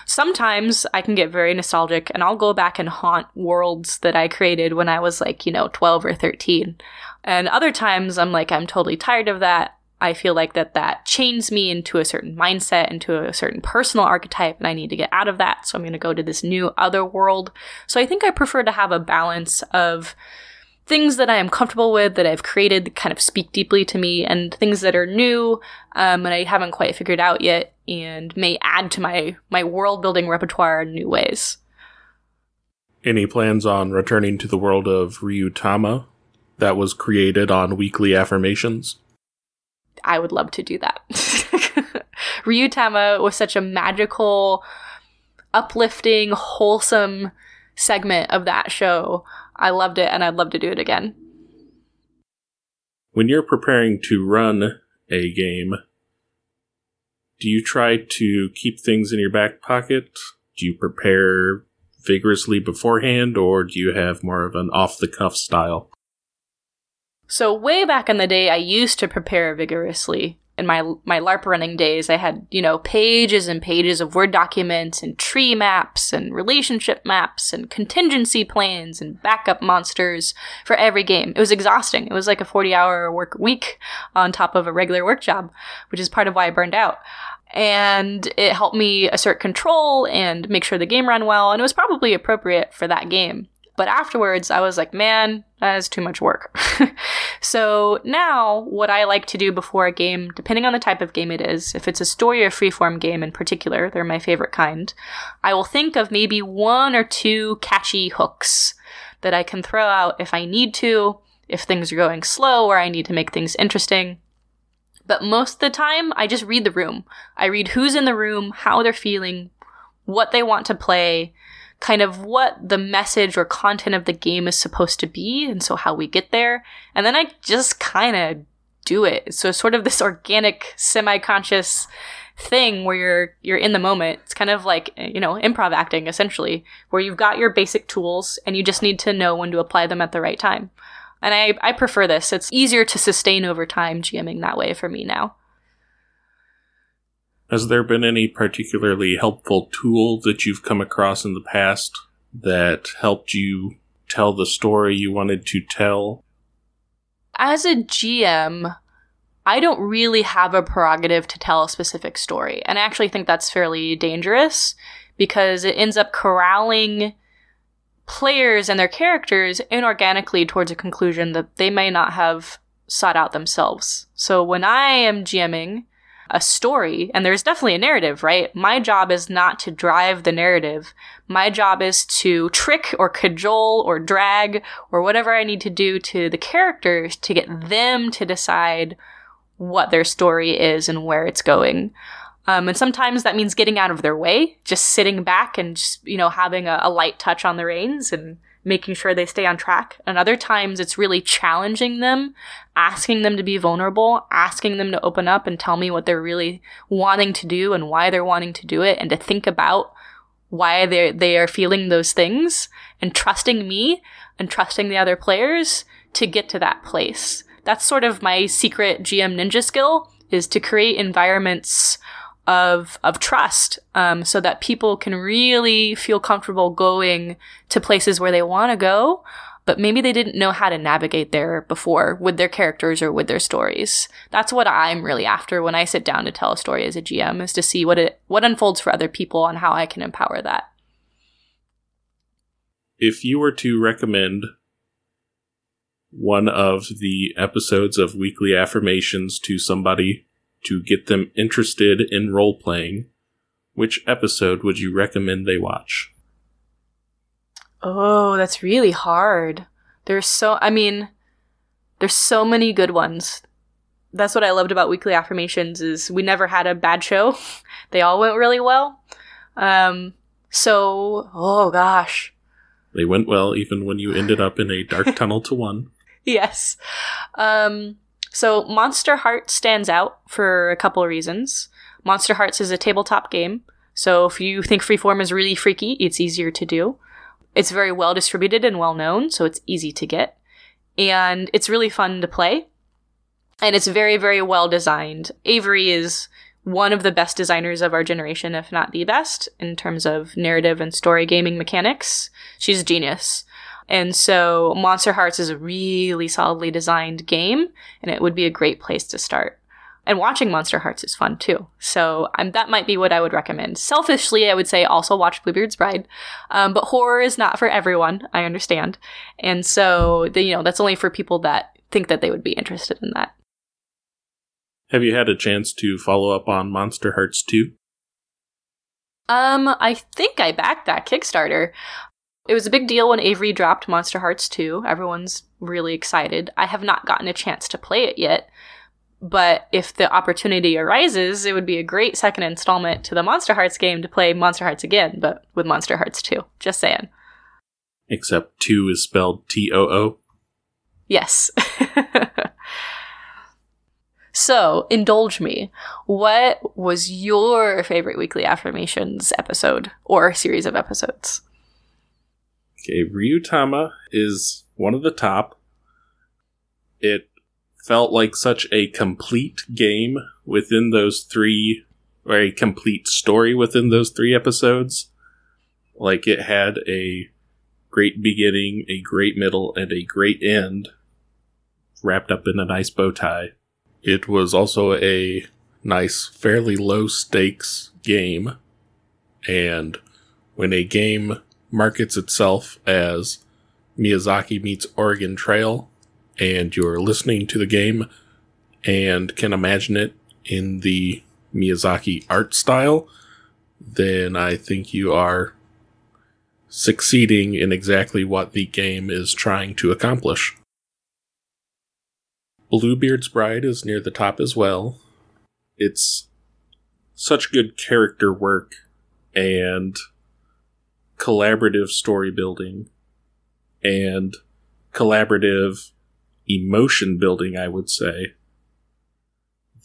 Sometimes I can get very nostalgic and I'll go back and haunt worlds that I created when I was like, you know, 12 or 13. And other times I'm like, I'm totally tired of that. I feel like that that chains me into a certain mindset, into a certain personal archetype, and I need to get out of that. So I'm going to go to this new other world. So I think I prefer to have a balance of things that I am comfortable with that I've created that kind of speak deeply to me, and things that are new um, and I haven't quite figured out yet, and may add to my my world building repertoire in new ways. Any plans on returning to the world of Ryutama that was created on weekly affirmations? I would love to do that. Ryutama was such a magical, uplifting, wholesome segment of that show. I loved it and I'd love to do it again. When you're preparing to run a game, do you try to keep things in your back pocket? Do you prepare vigorously beforehand or do you have more of an off the cuff style? So, way back in the day, I used to prepare vigorously. In my my LARP running days, I had, you know, pages and pages of Word documents and tree maps and relationship maps and contingency plans and backup monsters for every game. It was exhausting. It was like a 40-hour work week on top of a regular work job, which is part of why I burned out. And it helped me assert control and make sure the game ran well, and it was probably appropriate for that game. But afterwards, I was like, man, that is too much work. so now, what I like to do before a game, depending on the type of game it is, if it's a story or freeform game in particular, they're my favorite kind, I will think of maybe one or two catchy hooks that I can throw out if I need to, if things are going slow or I need to make things interesting. But most of the time, I just read the room. I read who's in the room, how they're feeling, what they want to play, kind of what the message or content of the game is supposed to be, and so how we get there. And then I just kind of do it. So sort of this organic, semi-conscious thing where you're you're in the moment. It's kind of like you know improv acting essentially, where you've got your basic tools and you just need to know when to apply them at the right time. And I I prefer this. It's easier to sustain over time GMing that way for me now. Has there been any particularly helpful tool that you've come across in the past that helped you tell the story you wanted to tell? As a GM, I don't really have a prerogative to tell a specific story. And I actually think that's fairly dangerous because it ends up corralling players and their characters inorganically towards a conclusion that they may not have sought out themselves. So when I am GMing, a story, and there's definitely a narrative, right? My job is not to drive the narrative. My job is to trick or cajole or drag or whatever I need to do to the characters to get them to decide what their story is and where it's going. Um, and sometimes that means getting out of their way, just sitting back and just, you know, having a, a light touch on the reins and making sure they stay on track. And other times it's really challenging them, asking them to be vulnerable, asking them to open up and tell me what they're really wanting to do and why they're wanting to do it and to think about why they they are feeling those things and trusting me and trusting the other players to get to that place. That's sort of my secret GM ninja skill is to create environments of of trust um, so that people can really feel comfortable going to places where they want to go but maybe they didn't know how to navigate there before with their characters or with their stories. That's what i'm really after when i sit down to tell a story as a gm is to see what it what unfolds for other people and how i can empower that. If you were to recommend one of the episodes of weekly affirmations to somebody to get them interested in role playing, which episode would you recommend they watch? Oh, that's really hard. There's so, I mean, there's so many good ones. That's what I loved about weekly affirmations is we never had a bad show. they all went really well. Um, so, oh gosh. They went well even when you ended up in a dark tunnel to one. Yes. Um, so Monster Heart stands out for a couple of reasons. Monster Hearts is a tabletop game, so if you think freeform is really freaky, it's easier to do. It's very well distributed and well known, so it's easy to get. And it's really fun to play. And it's very, very well designed. Avery is one of the best designers of our generation, if not the best, in terms of narrative and story gaming mechanics. She's a genius. And so Monster Hearts is a really solidly designed game, and it would be a great place to start. And watching Monster Hearts is fun too. So um, that might be what I would recommend. Selfishly, I would say also watch Bluebeard's Bride. Um, but horror is not for everyone, I understand. And so, the, you know, that's only for people that think that they would be interested in that. Have you had a chance to follow up on Monster Hearts 2? Um, I think I backed that Kickstarter. It was a big deal when Avery dropped Monster Hearts 2. Everyone's really excited. I have not gotten a chance to play it yet, but if the opportunity arises, it would be a great second installment to the Monster Hearts game to play Monster Hearts again, but with Monster Hearts 2. Just saying. Except 2 is spelled T O O. Yes. so, indulge me. What was your favorite weekly affirmations episode or series of episodes? Okay, Ryutama is one of the top. It felt like such a complete game within those three, or a complete story within those three episodes. Like it had a great beginning, a great middle, and a great end wrapped up in a nice bow tie. It was also a nice, fairly low stakes game. And when a game markets itself as Miyazaki meets Oregon Trail, and you're listening to the game and can imagine it in the Miyazaki art style, then I think you are succeeding in exactly what the game is trying to accomplish. Bluebeard's Bride is near the top as well. It's such good character work and collaborative story building and collaborative emotion building, I would say,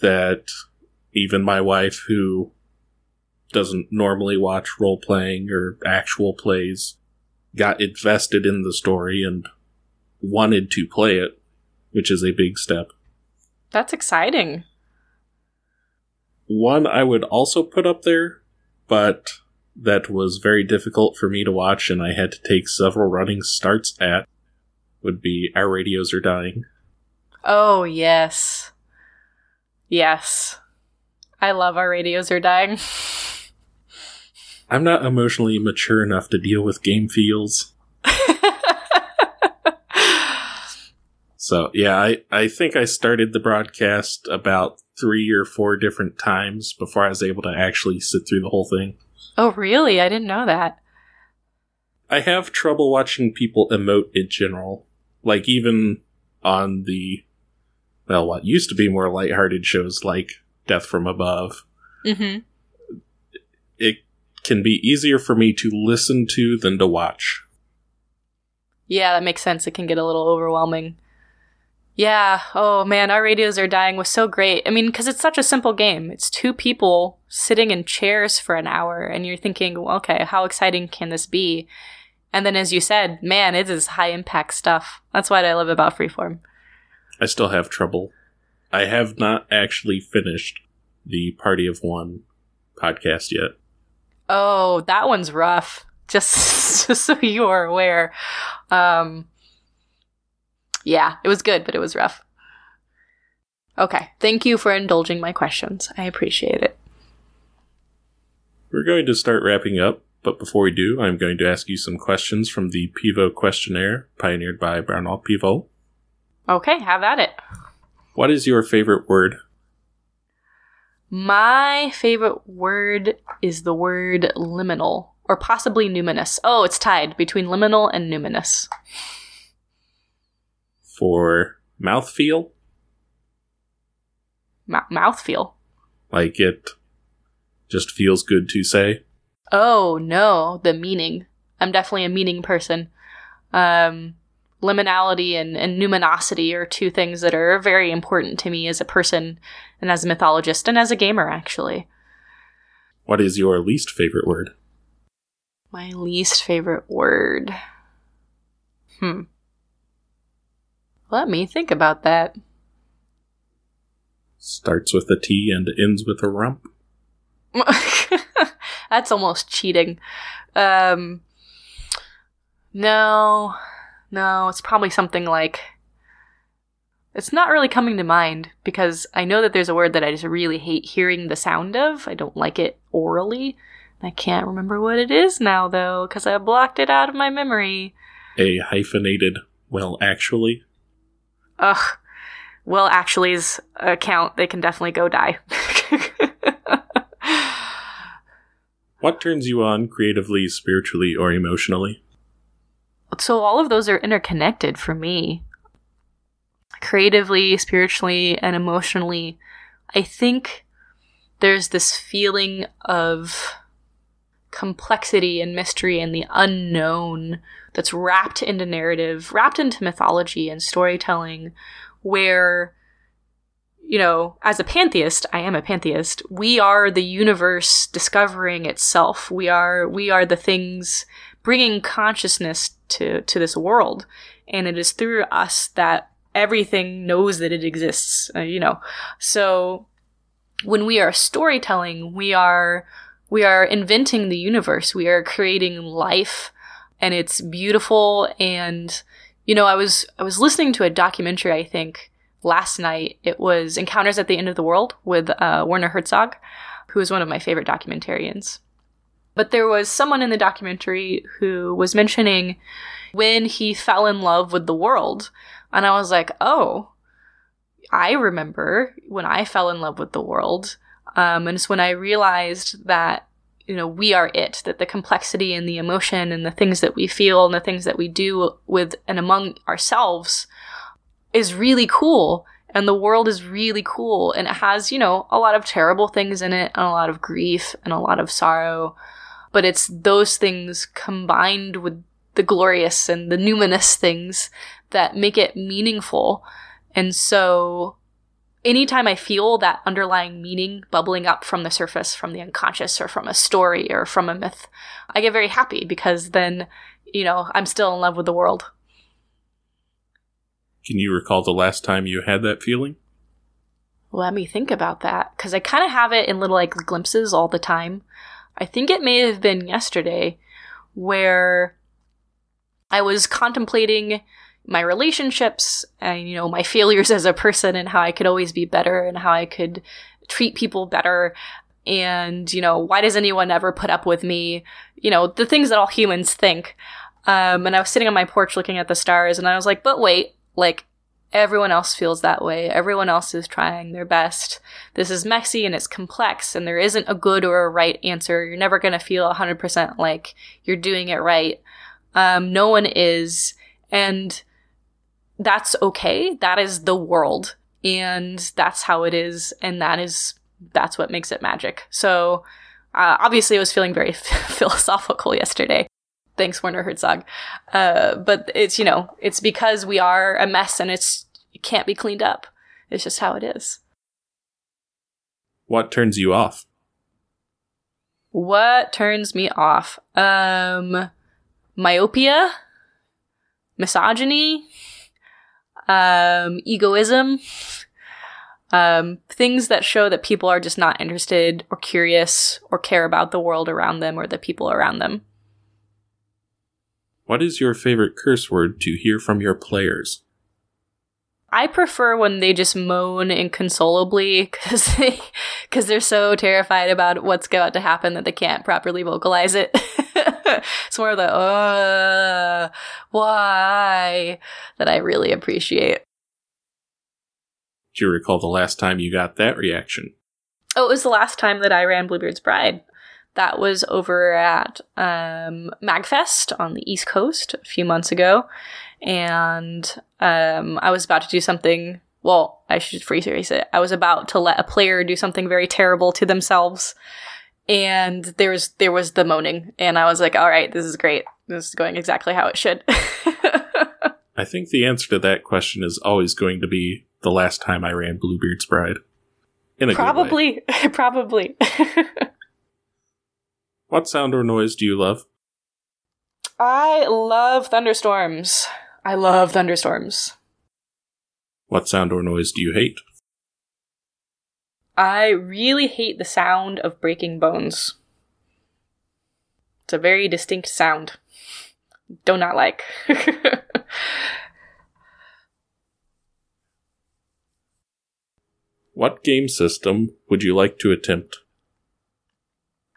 that even my wife, who doesn't normally watch role playing or actual plays, got invested in the story and wanted to play it, which is a big step. That's exciting. One I would also put up there, but that was very difficult for me to watch and I had to take several running starts at would be Our Radios Are Dying. Oh, yes. Yes. I love Our Radios Are Dying. I'm not emotionally mature enough to deal with game feels. so, yeah, I, I think I started the broadcast about three or four different times before I was able to actually sit through the whole thing. Oh, really? I didn't know that. I have trouble watching people emote in general. Like, even on the, well, what used to be more lighthearted shows like Death from Above. Mm-hmm. It can be easier for me to listen to than to watch. Yeah, that makes sense. It can get a little overwhelming. Yeah. Oh man, our radios are dying was so great. I mean, because it's such a simple game. It's two people sitting in chairs for an hour, and you're thinking, well, okay, how exciting can this be? And then, as you said, man, it is high impact stuff. That's what I love about Freeform. I still have trouble. I have not actually finished the Party of One podcast yet. Oh, that one's rough. Just, just so you are aware. Um, yeah, it was good, but it was rough. Okay, thank you for indulging my questions. I appreciate it. We're going to start wrapping up, but before we do, I'm going to ask you some questions from the Pivot questionnaire pioneered by Bernard Pivot. Okay, have at it. What is your favorite word? My favorite word is the word liminal, or possibly numinous. Oh, it's tied between liminal and numinous. For mouthfeel? M- mouthfeel. Like it just feels good to say? Oh, no, the meaning. I'm definitely a meaning person. Um, liminality and, and numinosity are two things that are very important to me as a person and as a mythologist and as a gamer, actually. What is your least favorite word? My least favorite word. Hmm. Let me think about that. Starts with a T and ends with a rump. That's almost cheating. Um, no, no, it's probably something like. It's not really coming to mind because I know that there's a word that I just really hate hearing the sound of. I don't like it orally. I can't remember what it is now, though, because I blocked it out of my memory. A hyphenated, well, actually. Ugh. Well, actually's account, they can definitely go die. what turns you on creatively, spiritually, or emotionally? So, all of those are interconnected for me. Creatively, spiritually, and emotionally, I think there's this feeling of complexity and mystery and the unknown that's wrapped into narrative, wrapped into mythology and storytelling, where, you know, as a pantheist, I am a pantheist, we are the universe discovering itself. We are, we are the things bringing consciousness to, to this world. And it is through us that everything knows that it exists, uh, you know. So when we are storytelling, we are we are inventing the universe. We are creating life and it's beautiful and you know, I was I was listening to a documentary I think last night. It was Encounters at the End of the World with uh, Werner Herzog, who is one of my favorite documentarians. But there was someone in the documentary who was mentioning when he fell in love with the world. And I was like, oh, I remember when I fell in love with the world. Um, and it's when I realized that, you know, we are it, that the complexity and the emotion and the things that we feel and the things that we do with and among ourselves is really cool. And the world is really cool. And it has, you know, a lot of terrible things in it and a lot of grief and a lot of sorrow. But it's those things combined with the glorious and the numinous things that make it meaningful. And so anytime I feel that underlying meaning bubbling up from the surface, from the unconscious, or from a story or from a myth, I get very happy because then, you know, I'm still in love with the world. Can you recall the last time you had that feeling? Let me think about that because I kind of have it in little like glimpses all the time. I think it may have been yesterday where I was contemplating my relationships and you know my failures as a person and how I could always be better and how I could treat people better. And you know why does anyone ever put up with me? You know the things that all humans think. Um, and I was sitting on my porch looking at the stars and I was like but wait like everyone else feels that way. Everyone else is trying their best. This is messy and it's complex and there isn't a good or a right answer. You're never going to feel 100% like you're doing it right. Um, no one is. And that's okay. That is the world. And that's how it is. And that is, that's what makes it magic. So, uh, obviously, I was feeling very philosophical yesterday. Thanks, Werner Herzog. Uh, but it's, you know, it's because we are a mess and it's, it can't be cleaned up. It's just how it is. What turns you off? What turns me off? Um, myopia, misogyny, um, egoism, um, things that show that people are just not interested or curious or care about the world around them or the people around them. What is your favorite curse word to hear from your players? I prefer when they just moan inconsolably because they because they're so terrified about what's about to happen that they can't properly vocalize it. it's more of the uh why that I really appreciate. Do you recall the last time you got that reaction? Oh, it was the last time that I ran Bluebeard's Bride. That was over at um, Magfest on the East Coast a few months ago and um, I was about to do something. Well, I should rephrase it. I was about to let a player do something very terrible to themselves, and there was there was the moaning, and I was like, "All right, this is great. This is going exactly how it should." I think the answer to that question is always going to be the last time I ran Bluebeard's Bride. In a probably, probably. what sound or noise do you love? I love thunderstorms. I love thunderstorms. What sound or noise do you hate? I really hate the sound of breaking bones. It's a very distinct sound. Do not like. what game system would you like to attempt?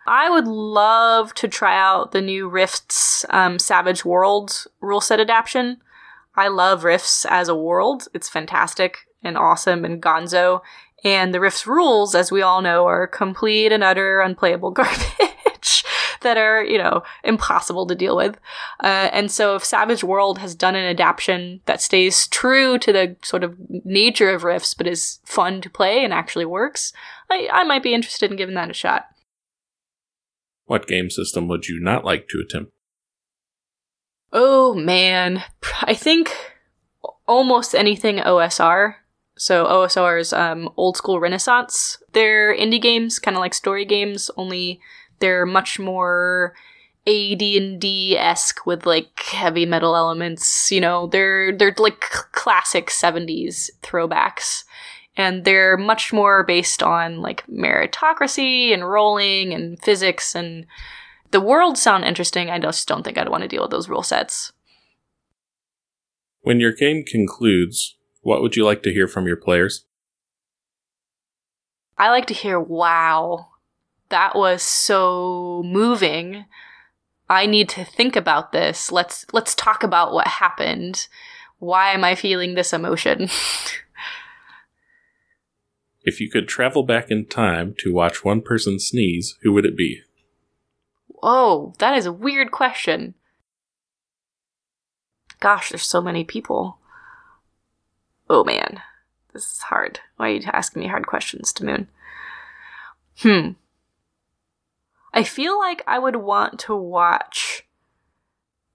I would love to try out the new Rifts um, Savage Worlds rule set adaptation. I love Rifts as a world. It's fantastic and awesome and gonzo. And the Rifts rules, as we all know, are complete and utter unplayable garbage that are, you know, impossible to deal with. Uh, and so if Savage World has done an adaptation that stays true to the sort of nature of Rifts, but is fun to play and actually works, I, I might be interested in giving that a shot. What game system would you not like to attempt? Oh man, I think almost anything OSR. So OSR's um, old school Renaissance. They're indie games, kind of like story games, only they're much more AD&D esque with like heavy metal elements. You know, they're they're like classic '70s throwbacks, and they're much more based on like meritocracy and rolling and physics and the worlds sound interesting. I just don't think I'd want to deal with those rule sets. When your game concludes, what would you like to hear from your players? I like to hear, wow, that was so moving. I need to think about this. Let's let's talk about what happened. Why am I feeling this emotion? if you could travel back in time to watch one person sneeze, who would it be? Oh, that is a weird question. Gosh, there's so many people. Oh man, this is hard. Why are you asking me hard questions, Moon? Hmm. I feel like I would want to watch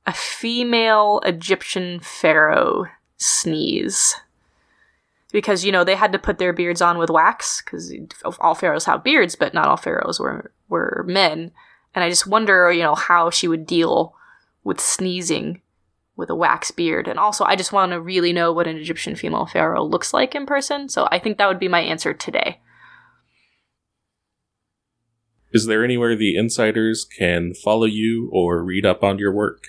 a female Egyptian pharaoh sneeze. Because, you know, they had to put their beards on with wax, because all pharaohs have beards, but not all pharaohs were, were men. And I just wonder, you know, how she would deal with sneezing with a wax beard. And also, I just want to really know what an Egyptian female pharaoh looks like in person. So I think that would be my answer today. Is there anywhere the insiders can follow you or read up on your work?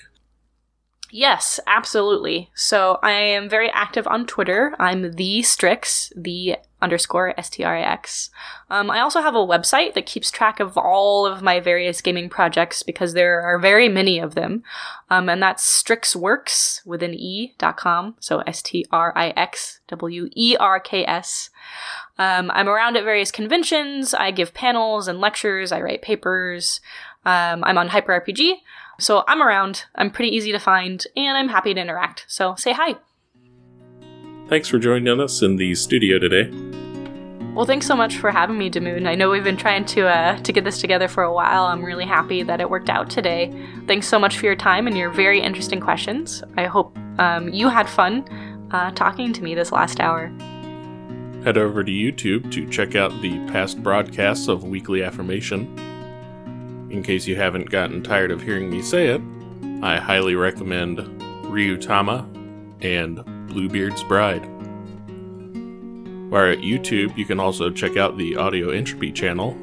Yes, absolutely. So I am very active on Twitter. I'm the Strix, the underscore S T R I X. Um, I also have a website that keeps track of all of my various gaming projects because there are very many of them. Um, and that's strixwerks with an E dot com. So S T R I X W E R K S. Um, I'm around at various conventions. I give panels and lectures. I write papers. Um, I'm on HyperRPG. So I'm around. I'm pretty easy to find, and I'm happy to interact. So say hi. Thanks for joining us in the studio today. Well, thanks so much for having me, Damoon. I know we've been trying to uh, to get this together for a while. I'm really happy that it worked out today. Thanks so much for your time and your very interesting questions. I hope um, you had fun uh, talking to me this last hour. Head over to YouTube to check out the past broadcasts of Weekly Affirmation. In case you haven't gotten tired of hearing me say it, I highly recommend Ryutama and Bluebeard's Bride. While at YouTube, you can also check out the Audio Entropy channel.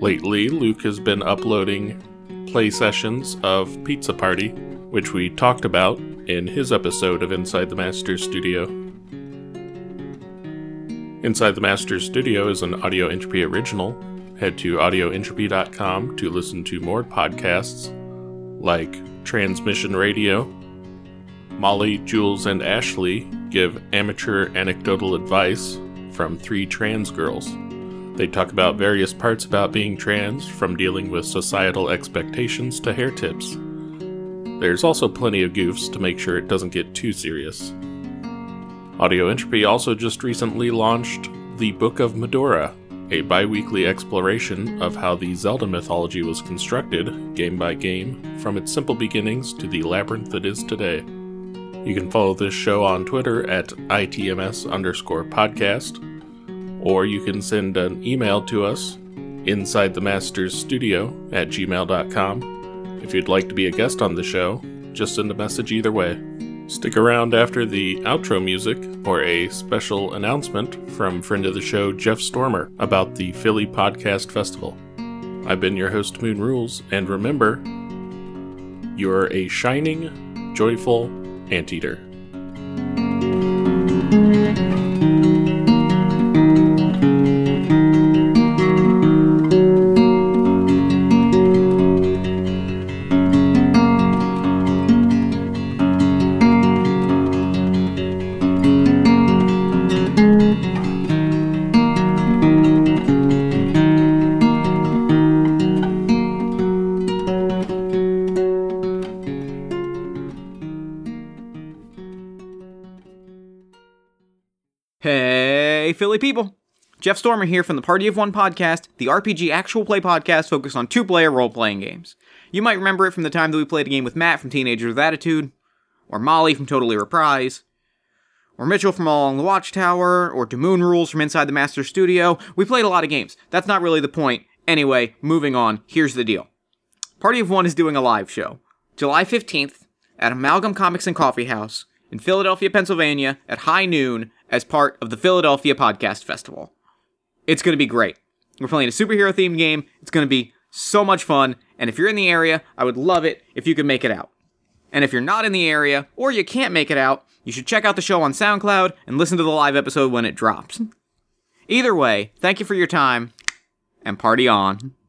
Lately, Luke has been uploading play sessions of Pizza Party, which we talked about in his episode of Inside the Master Studio. Inside the Master Studio is an Audio Entropy original Head to audioentropy.com to listen to more podcasts like Transmission Radio. Molly, Jules, and Ashley give amateur anecdotal advice from three trans girls. They talk about various parts about being trans, from dealing with societal expectations to hair tips. There's also plenty of goofs to make sure it doesn't get too serious. Audio Entropy also just recently launched The Book of Mudora, a bi weekly exploration of how the Zelda mythology was constructed, game by game, from its simple beginnings to the labyrinth it is today. You can follow this show on Twitter at ITMS underscore podcast, or you can send an email to us inside the master's studio at gmail.com. If you'd like to be a guest on the show, just send a message either way. Stick around after the outro music for a special announcement from friend of the show Jeff Stormer about the Philly Podcast Festival. I've been your host, Moon Rules, and remember, you're a shining, joyful anteater. Jeff Stormer here from the Party of One podcast, the RPG actual play podcast focused on two player role playing games. You might remember it from the time that we played a game with Matt from Teenagers with Attitude, or Molly from Totally Reprise, or Mitchell from All Along the Watchtower, or Damoon Rules from Inside the Master Studio. We played a lot of games. That's not really the point. Anyway, moving on, here's the deal Party of One is doing a live show. July 15th at Amalgam Comics and Coffee House in Philadelphia, Pennsylvania at high noon as part of the Philadelphia Podcast Festival. It's going to be great. We're playing a superhero themed game. It's going to be so much fun. And if you're in the area, I would love it if you could make it out. And if you're not in the area, or you can't make it out, you should check out the show on SoundCloud and listen to the live episode when it drops. Either way, thank you for your time, and party on.